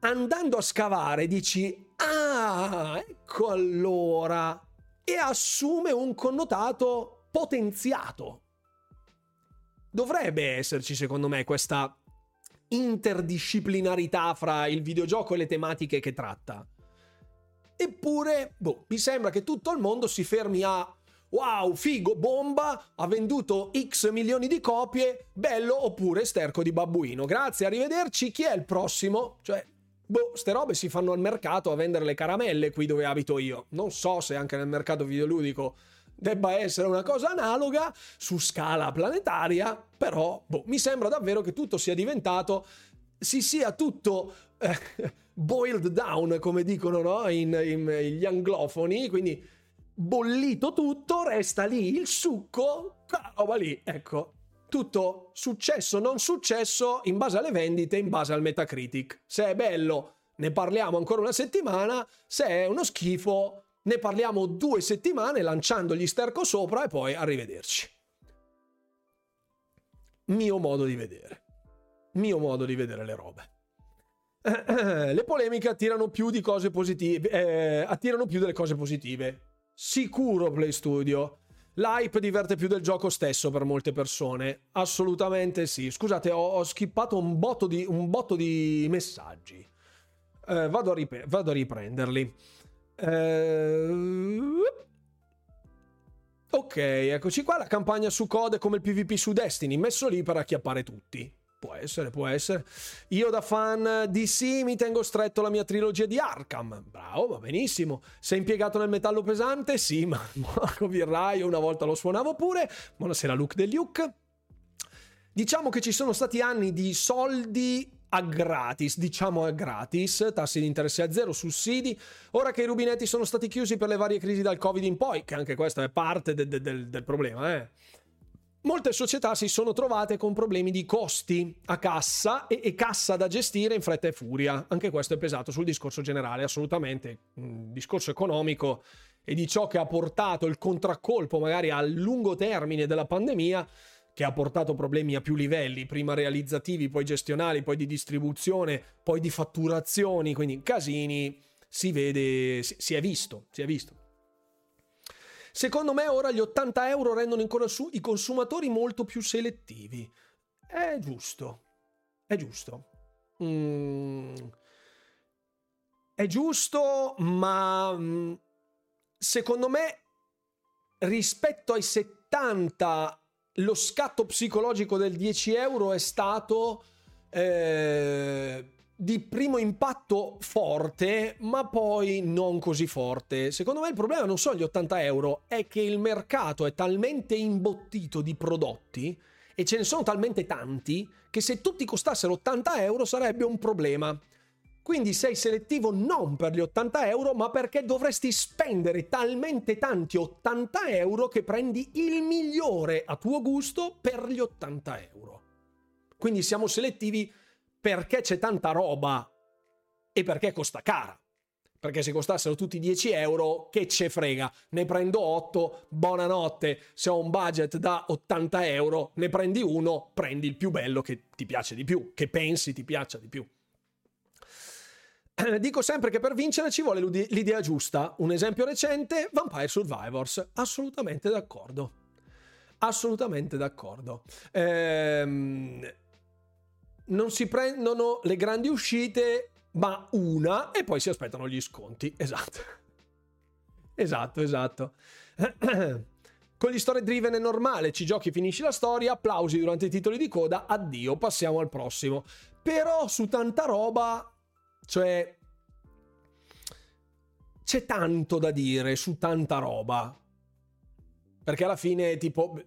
Andando a scavare dici, ah, ecco allora. E assume un connotato potenziato dovrebbe esserci, secondo me, questa interdisciplinarità fra il videogioco e le tematiche che tratta. Eppure, boh, mi sembra che tutto il mondo si fermi a wow, figo, bomba, ha venduto X milioni di copie, bello oppure sterco di babbuino. Grazie, arrivederci, chi è il prossimo? Cioè, boh, ste robe si fanno al mercato a vendere le caramelle qui dove abito io. Non so se anche nel mercato videoludico debba essere una cosa analoga su scala planetaria, però boh, mi sembra davvero che tutto sia diventato, si sia tutto eh, boiled down, come dicono no? in, in, gli anglofoni, quindi bollito tutto, resta lì il succo, roba lì, ecco. Tutto successo, non successo, in base alle vendite, in base al Metacritic. Se è bello, ne parliamo ancora una settimana, se è uno schifo, ne parliamo due settimane lanciando gli sterco sopra e poi arrivederci. Mio modo di vedere. Mio modo di vedere le robe. <clears throat> le polemiche attirano più di cose positive. Eh, attirano più delle cose positive. Sicuro Play Studio. L'hype diverte più del gioco stesso per molte persone. Assolutamente sì. Scusate, ho, ho skippato un botto di, un botto di messaggi. Eh, vado, a rip- vado a riprenderli. Uh... Ok, eccoci qua. La campagna su code come il PvP su Destiny, messo lì per acchiappare tutti. Può essere, può essere. Io da fan di sì mi tengo stretto la mia trilogia di Arkham. Bravo, va benissimo. Sei impiegato nel metallo pesante? Sì, ma <laughs> Marco Virraio una volta lo suonavo pure. Buonasera Luke del Luke. Diciamo che ci sono stati anni di soldi a gratis, diciamo a gratis, tassi di interesse a zero, sussidi. Ora che i rubinetti sono stati chiusi per le varie crisi dal Covid in poi, che anche questo è parte de- de- del, del problema, eh Molte società si sono trovate con problemi di costi a cassa e, e, cassa da gestire in fretta e furia. Anche questo è pesato sul discorso generale, assolutamente. Un discorso economico e di ciò che ha portato il contraccolpo magari a lungo termine della pandemia, che ha portato problemi a più livelli, prima realizzativi, poi gestionali, poi di distribuzione, poi di fatturazioni, quindi casini, si vede, si, è visto, si è visto. Secondo me ora gli 80 euro rendono ancora su i consumatori molto più selettivi. È giusto. È giusto. Mm. È giusto, ma mm, secondo me rispetto ai 70 lo scatto psicologico del 10 euro è stato eh, di primo impatto forte, ma poi non così forte. Secondo me il problema non sono gli 80 euro, è che il mercato è talmente imbottito di prodotti e ce ne sono talmente tanti che se tutti costassero 80 euro sarebbe un problema. Quindi sei selettivo non per gli 80 euro, ma perché dovresti spendere talmente tanti 80 euro che prendi il migliore a tuo gusto per gli 80 euro. Quindi siamo selettivi perché c'è tanta roba e perché costa cara. Perché se costassero tutti 10 euro, che ce frega? Ne prendo 8, buonanotte. Se ho un budget da 80 euro, ne prendi uno, prendi il più bello che ti piace di più, che pensi ti piaccia di più. <clears throat> Dico sempre che per vincere ci vuole l'idea giusta. Un esempio recente, Vampire Survivors. Assolutamente d'accordo. Assolutamente d'accordo. Ehm, non si prendono le grandi uscite, ma una e poi si aspettano gli sconti. Esatto. <laughs> Esatto, esatto. <clears throat> Con gli story driven è normale, ci giochi, finisci la storia, applausi durante i titoli di coda, addio, passiamo al prossimo. Però su tanta roba, cioè c'è tanto da dire su tanta roba. Perché alla fine tipo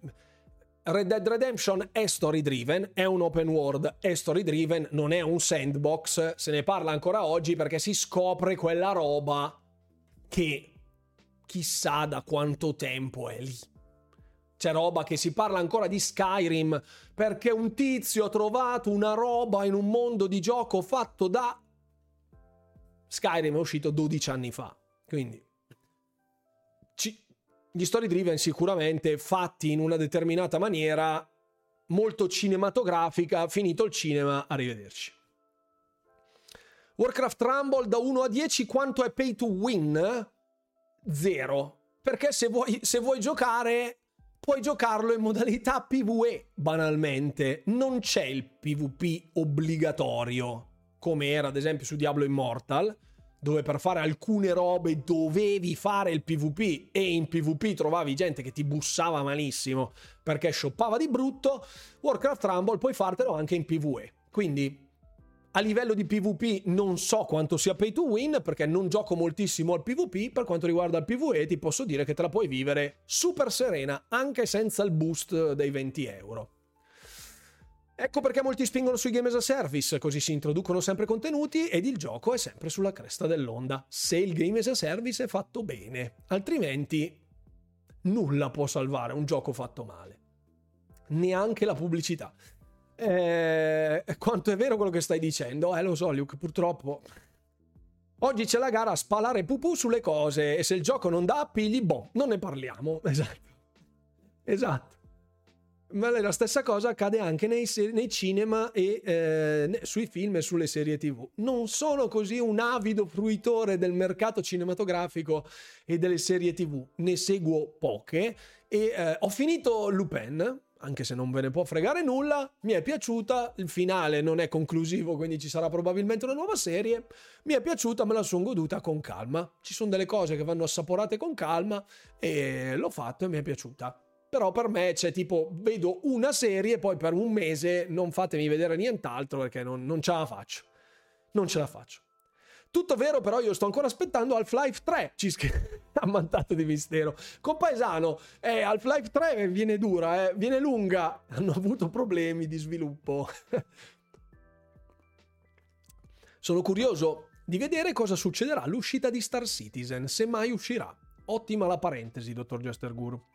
Red Dead Redemption è story driven, è un open world, è story driven, non è un sandbox, se ne parla ancora oggi perché si scopre quella roba che chissà da quanto tempo è lì. C'è roba che si parla ancora di Skyrim perché un tizio ha trovato una roba in un mondo di gioco fatto da... Skyrim è uscito 12 anni fa, quindi ci, gli story driven sicuramente fatti in una determinata maniera molto cinematografica, finito il cinema, arrivederci. Warcraft Rumble da 1 a 10 quanto è pay to win? Zero. Perché se vuoi, se vuoi giocare, puoi giocarlo in modalità PvE, banalmente. Non c'è il PvP obbligatorio, come era ad esempio su Diablo Immortal dove per fare alcune robe dovevi fare il PvP e in PvP trovavi gente che ti bussava malissimo perché shoppava di brutto, Warcraft Rumble puoi fartelo anche in PvE. Quindi a livello di PvP non so quanto sia pay to win perché non gioco moltissimo al PvP, per quanto riguarda il PvE ti posso dire che te la puoi vivere super serena anche senza il boost dei 20 euro. Ecco perché molti spingono sui game as a service, così si introducono sempre contenuti ed il gioco è sempre sulla cresta dell'onda, se il game as a service è fatto bene, altrimenti nulla può salvare un gioco fatto male, neanche la pubblicità. Eh, quanto è vero quello che stai dicendo? Eh lo so Luke, purtroppo... Oggi c'è la gara a spalare pupù sulle cose e se il gioco non dà appigli, boh, non ne parliamo. <laughs> Esatto. Esatto. Ma la stessa cosa accade anche nei, nei cinema e eh, sui film e sulle serie tv. Non sono così un avido fruitore del mercato cinematografico e delle serie tv, ne seguo poche e eh, ho finito Lupin, anche se non ve ne può fregare nulla, mi è piaciuta, il finale non è conclusivo, quindi ci sarà probabilmente una nuova serie, mi è piaciuta, me la sono goduta con calma, ci sono delle cose che vanno assaporate con calma e l'ho fatto e mi è piaciuta però per me c'è tipo, vedo una serie, poi per un mese non fatemi vedere nient'altro perché non, non ce la faccio. Non ce la faccio. Tutto vero, però io sto ancora aspettando Half-Life 3. Ci scrive ammantato <laughs> di mistero. Compaesano, eh, Half-Life 3 viene dura, eh, viene lunga. Hanno avuto problemi di sviluppo. <laughs> Sono curioso di vedere cosa succederà all'uscita di Star Citizen, se mai uscirà. Ottima la parentesi, dottor Jester Guru.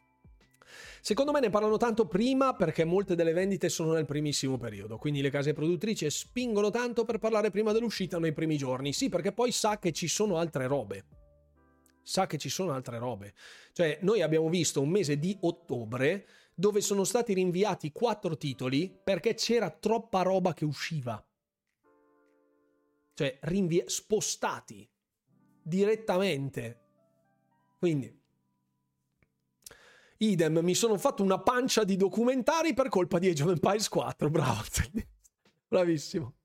Secondo me ne parlano tanto prima perché molte delle vendite sono nel primissimo periodo, quindi le case produttrici spingono tanto per parlare prima dell'uscita nei primi giorni. Sì, perché poi sa che ci sono altre robe. Sa che ci sono altre robe. Cioè, noi abbiamo visto un mese di ottobre dove sono stati rinviati quattro titoli perché c'era troppa roba che usciva. Cioè, rinvi- spostati direttamente. Quindi Idem, mi sono fatto una pancia di documentari per colpa di Age of Empires 4. Bravo. <laughs> Bravissimo.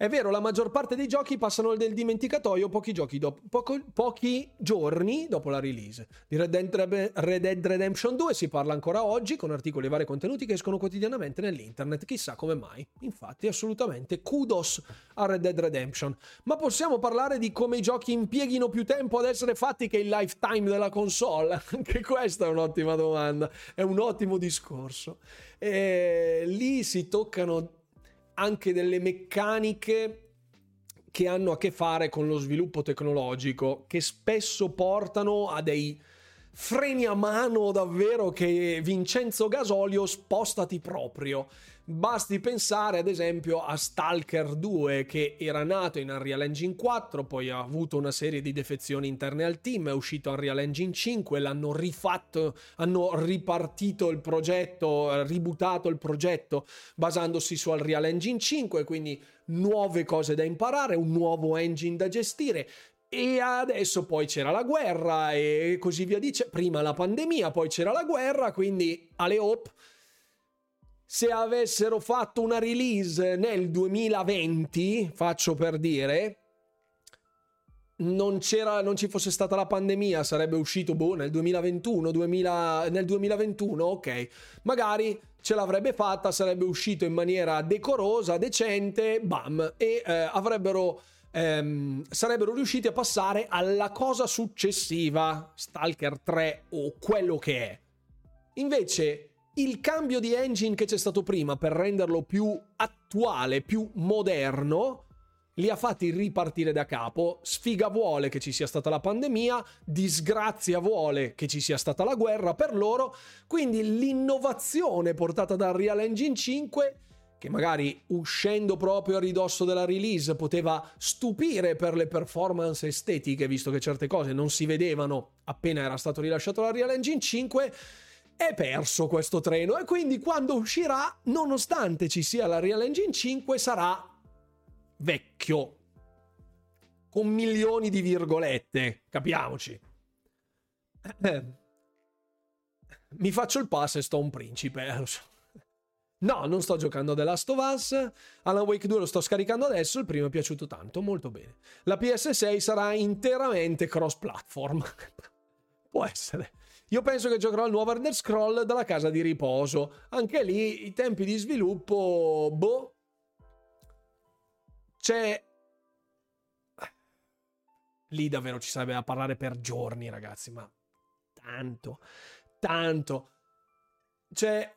È vero, la maggior parte dei giochi passano nel dimenticatoio pochi, dopo, poco, pochi giorni dopo la release. Di Red Dead, Red Dead, Redemption 2 si parla ancora oggi, con articoli e vari contenuti che escono quotidianamente nell'internet. Chissà come mai. Infatti, assolutamente, kudos a Red Dead Redemption. Ma possiamo parlare di come i giochi impieghino più tempo ad essere fatti che il lifetime della console? <laughs> Anche questa è un'ottima domanda, è un ottimo discorso. E lì si toccano anche delle meccaniche che hanno a che fare con lo sviluppo tecnologico, che spesso portano a dei freni a mano davvero che Vincenzo Gasolio spostati proprio. Basti pensare ad esempio a Stalker 2 che era nato in Unreal Engine 4, poi ha avuto una serie di defezioni interne al team, è uscito Unreal Engine 5, l'hanno rifatto, hanno ripartito il progetto, ributato il progetto basandosi su Unreal Engine 5, quindi nuove cose da imparare, un nuovo engine da gestire. E adesso poi c'era la guerra e così via dice. Prima la pandemia, poi c'era la guerra, quindi alle hop se avessero fatto una release nel 2020, faccio per dire, non, non ci fosse stata la pandemia, sarebbe uscito boh, nel 2021, 2000, nel 2021, ok, magari ce l'avrebbe fatta, sarebbe uscito in maniera decorosa, decente, bam, e eh, avrebbero, ehm, sarebbero riusciti a passare alla cosa successiva, Stalker 3 o quello che è. Invece il cambio di engine che c'è stato prima per renderlo più attuale, più moderno, li ha fatti ripartire da capo. Sfiga vuole che ci sia stata la pandemia, disgrazia vuole che ci sia stata la guerra per loro. Quindi l'innovazione portata dal Real Engine 5, che magari uscendo proprio a ridosso della release poteva stupire per le performance estetiche, visto che certe cose non si vedevano appena era stato rilasciato la Real Engine 5 è perso questo treno e quindi quando uscirà, nonostante ci sia la Real Engine 5, sarà vecchio. Con milioni di virgolette, capiamoci. <clears throat> Mi faccio il pass e sto un principe. <laughs> No, non sto giocando The Last of Us. Alan Wake 2 lo sto scaricando adesso. Il primo è piaciuto tanto, molto bene. La PS6 sarà interamente cross-platform. <laughs> Può essere. Io penso che giocherò il nuovo Elder Scroll dalla casa di riposo. Anche lì i tempi di sviluppo, boh. C'è. Lì davvero ci sarebbe da parlare per giorni, ragazzi, ma tanto, tanto. Cioè,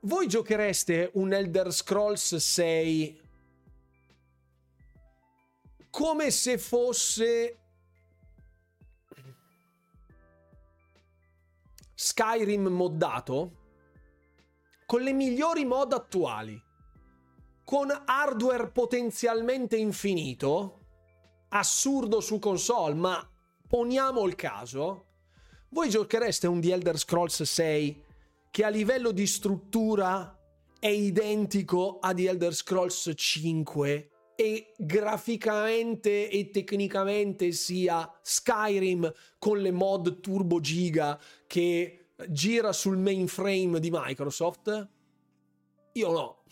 voi giochereste un Elder Scrolls 6 come se fosse Skyrim moddato con le migliori mod attuali, con hardware potenzialmente infinito, assurdo su console, ma poniamo il caso, voi giochereste un The Elder Scrolls 6 che a livello di struttura è identico a The Elder Scrolls 5 e graficamente e tecnicamente sia Skyrim con le mod turbo giga che gira sul mainframe di Microsoft? Io no.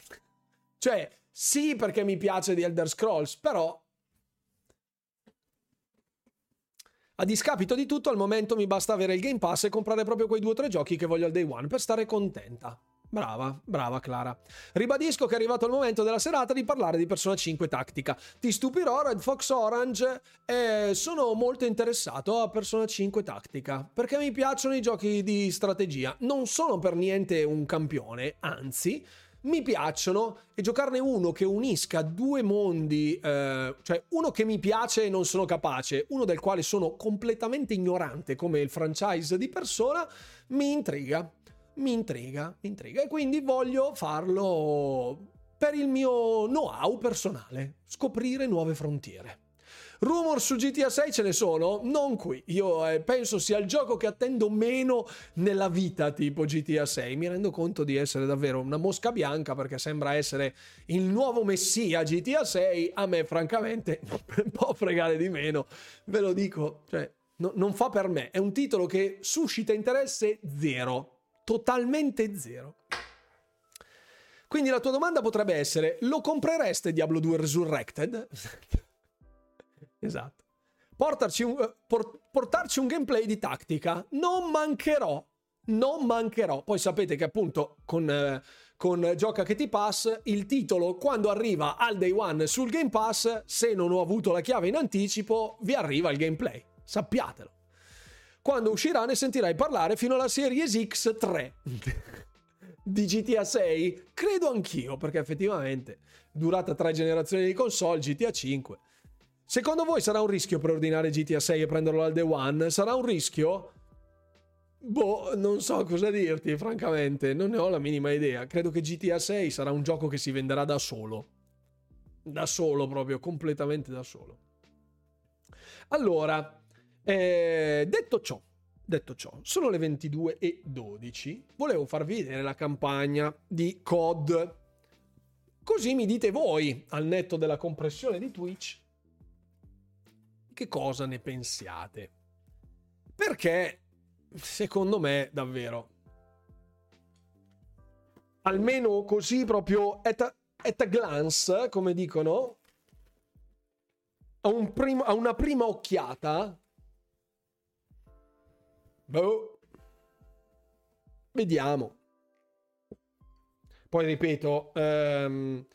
Cioè, sì perché mi piace di Elder Scrolls, però A discapito di tutto, al momento mi basta avere il Game Pass e comprare proprio quei due o tre giochi che voglio al day one per stare contenta. Brava, brava Clara. Ribadisco che è arrivato il momento della serata di parlare di Persona 5 Tattica. Ti stupirò, Red Fox Orange, e sono molto interessato a Persona 5 Tattica, perché mi piacciono i giochi di strategia. Non sono per niente un campione, anzi, mi piacciono e giocarne uno che unisca due mondi, eh, cioè uno che mi piace e non sono capace, uno del quale sono completamente ignorante come il franchise di Persona, mi intriga mi intriga, mi intriga e quindi voglio farlo per il mio know-how personale, scoprire nuove frontiere. Rumor su GTA 6 ce ne sono? Non qui. Io eh, penso sia il gioco che attendo meno nella vita tipo GTA 6. Mi rendo conto di essere davvero una mosca bianca perché sembra essere il nuovo messia GTA 6. A me francamente <laughs> può fregare di meno. Ve lo dico, cioè, no, non fa per me. È un titolo che suscita interesse zero totalmente zero. Quindi la tua domanda potrebbe essere: lo comprereste Diablo 2 Resurrected? <laughs> esatto. Portarci un, por, portarci un gameplay di tattica. Non mancherò. Non mancherò. Poi sapete che appunto con, eh, con Gioca che ti pass, il titolo quando arriva al day one sul Game Pass, se non ho avuto la chiave in anticipo, vi arriva il gameplay. Sappiatelo. Quando uscirà ne sentirai parlare fino alla Series <laughs> X3 di GTA 6. Credo anch'io, perché effettivamente durata tre generazioni di console, GTA 5. Secondo voi sarà un rischio preordinare GTA 6 e prenderlo al day one? Sarà un rischio? Boh, non so cosa dirti, francamente, non ne ho la minima idea. Credo che GTA 6 sarà un gioco che si venderà da solo. Da solo proprio, completamente da solo. Allora, eh, detto ciò, detto ciò, sono le 22 e 12. Volevo farvi vedere la campagna di COD. Così mi dite voi, al netto della compressione di Twitch, che cosa ne pensiate. Perché, secondo me, davvero, almeno così proprio at a, at a glance, come dicono, a, un prim- a una prima occhiata, Boh. Vediamo. Poi ripeto, ehm,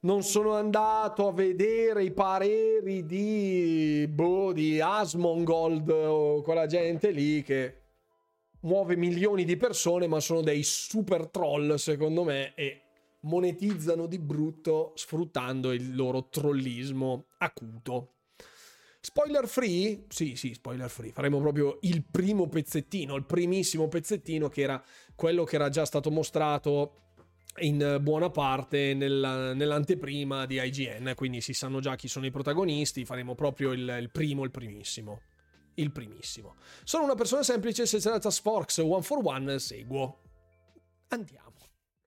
non sono andato a vedere i pareri di, boh, di Asmongold o quella gente lì che muove milioni di persone, ma sono dei super troll, secondo me, e monetizzano di brutto sfruttando il loro trollismo acuto. Spoiler free? Sì, sì, spoiler free. Faremo proprio il primo pezzettino, il primissimo pezzettino che era quello che era già stato mostrato in buona parte nella, nell'anteprima di IGN, quindi si sanno già chi sono i protagonisti, faremo proprio il, il primo, il primissimo. Il primissimo. Sono una persona semplice, se c'è la task force one for one seguo. Andiamo.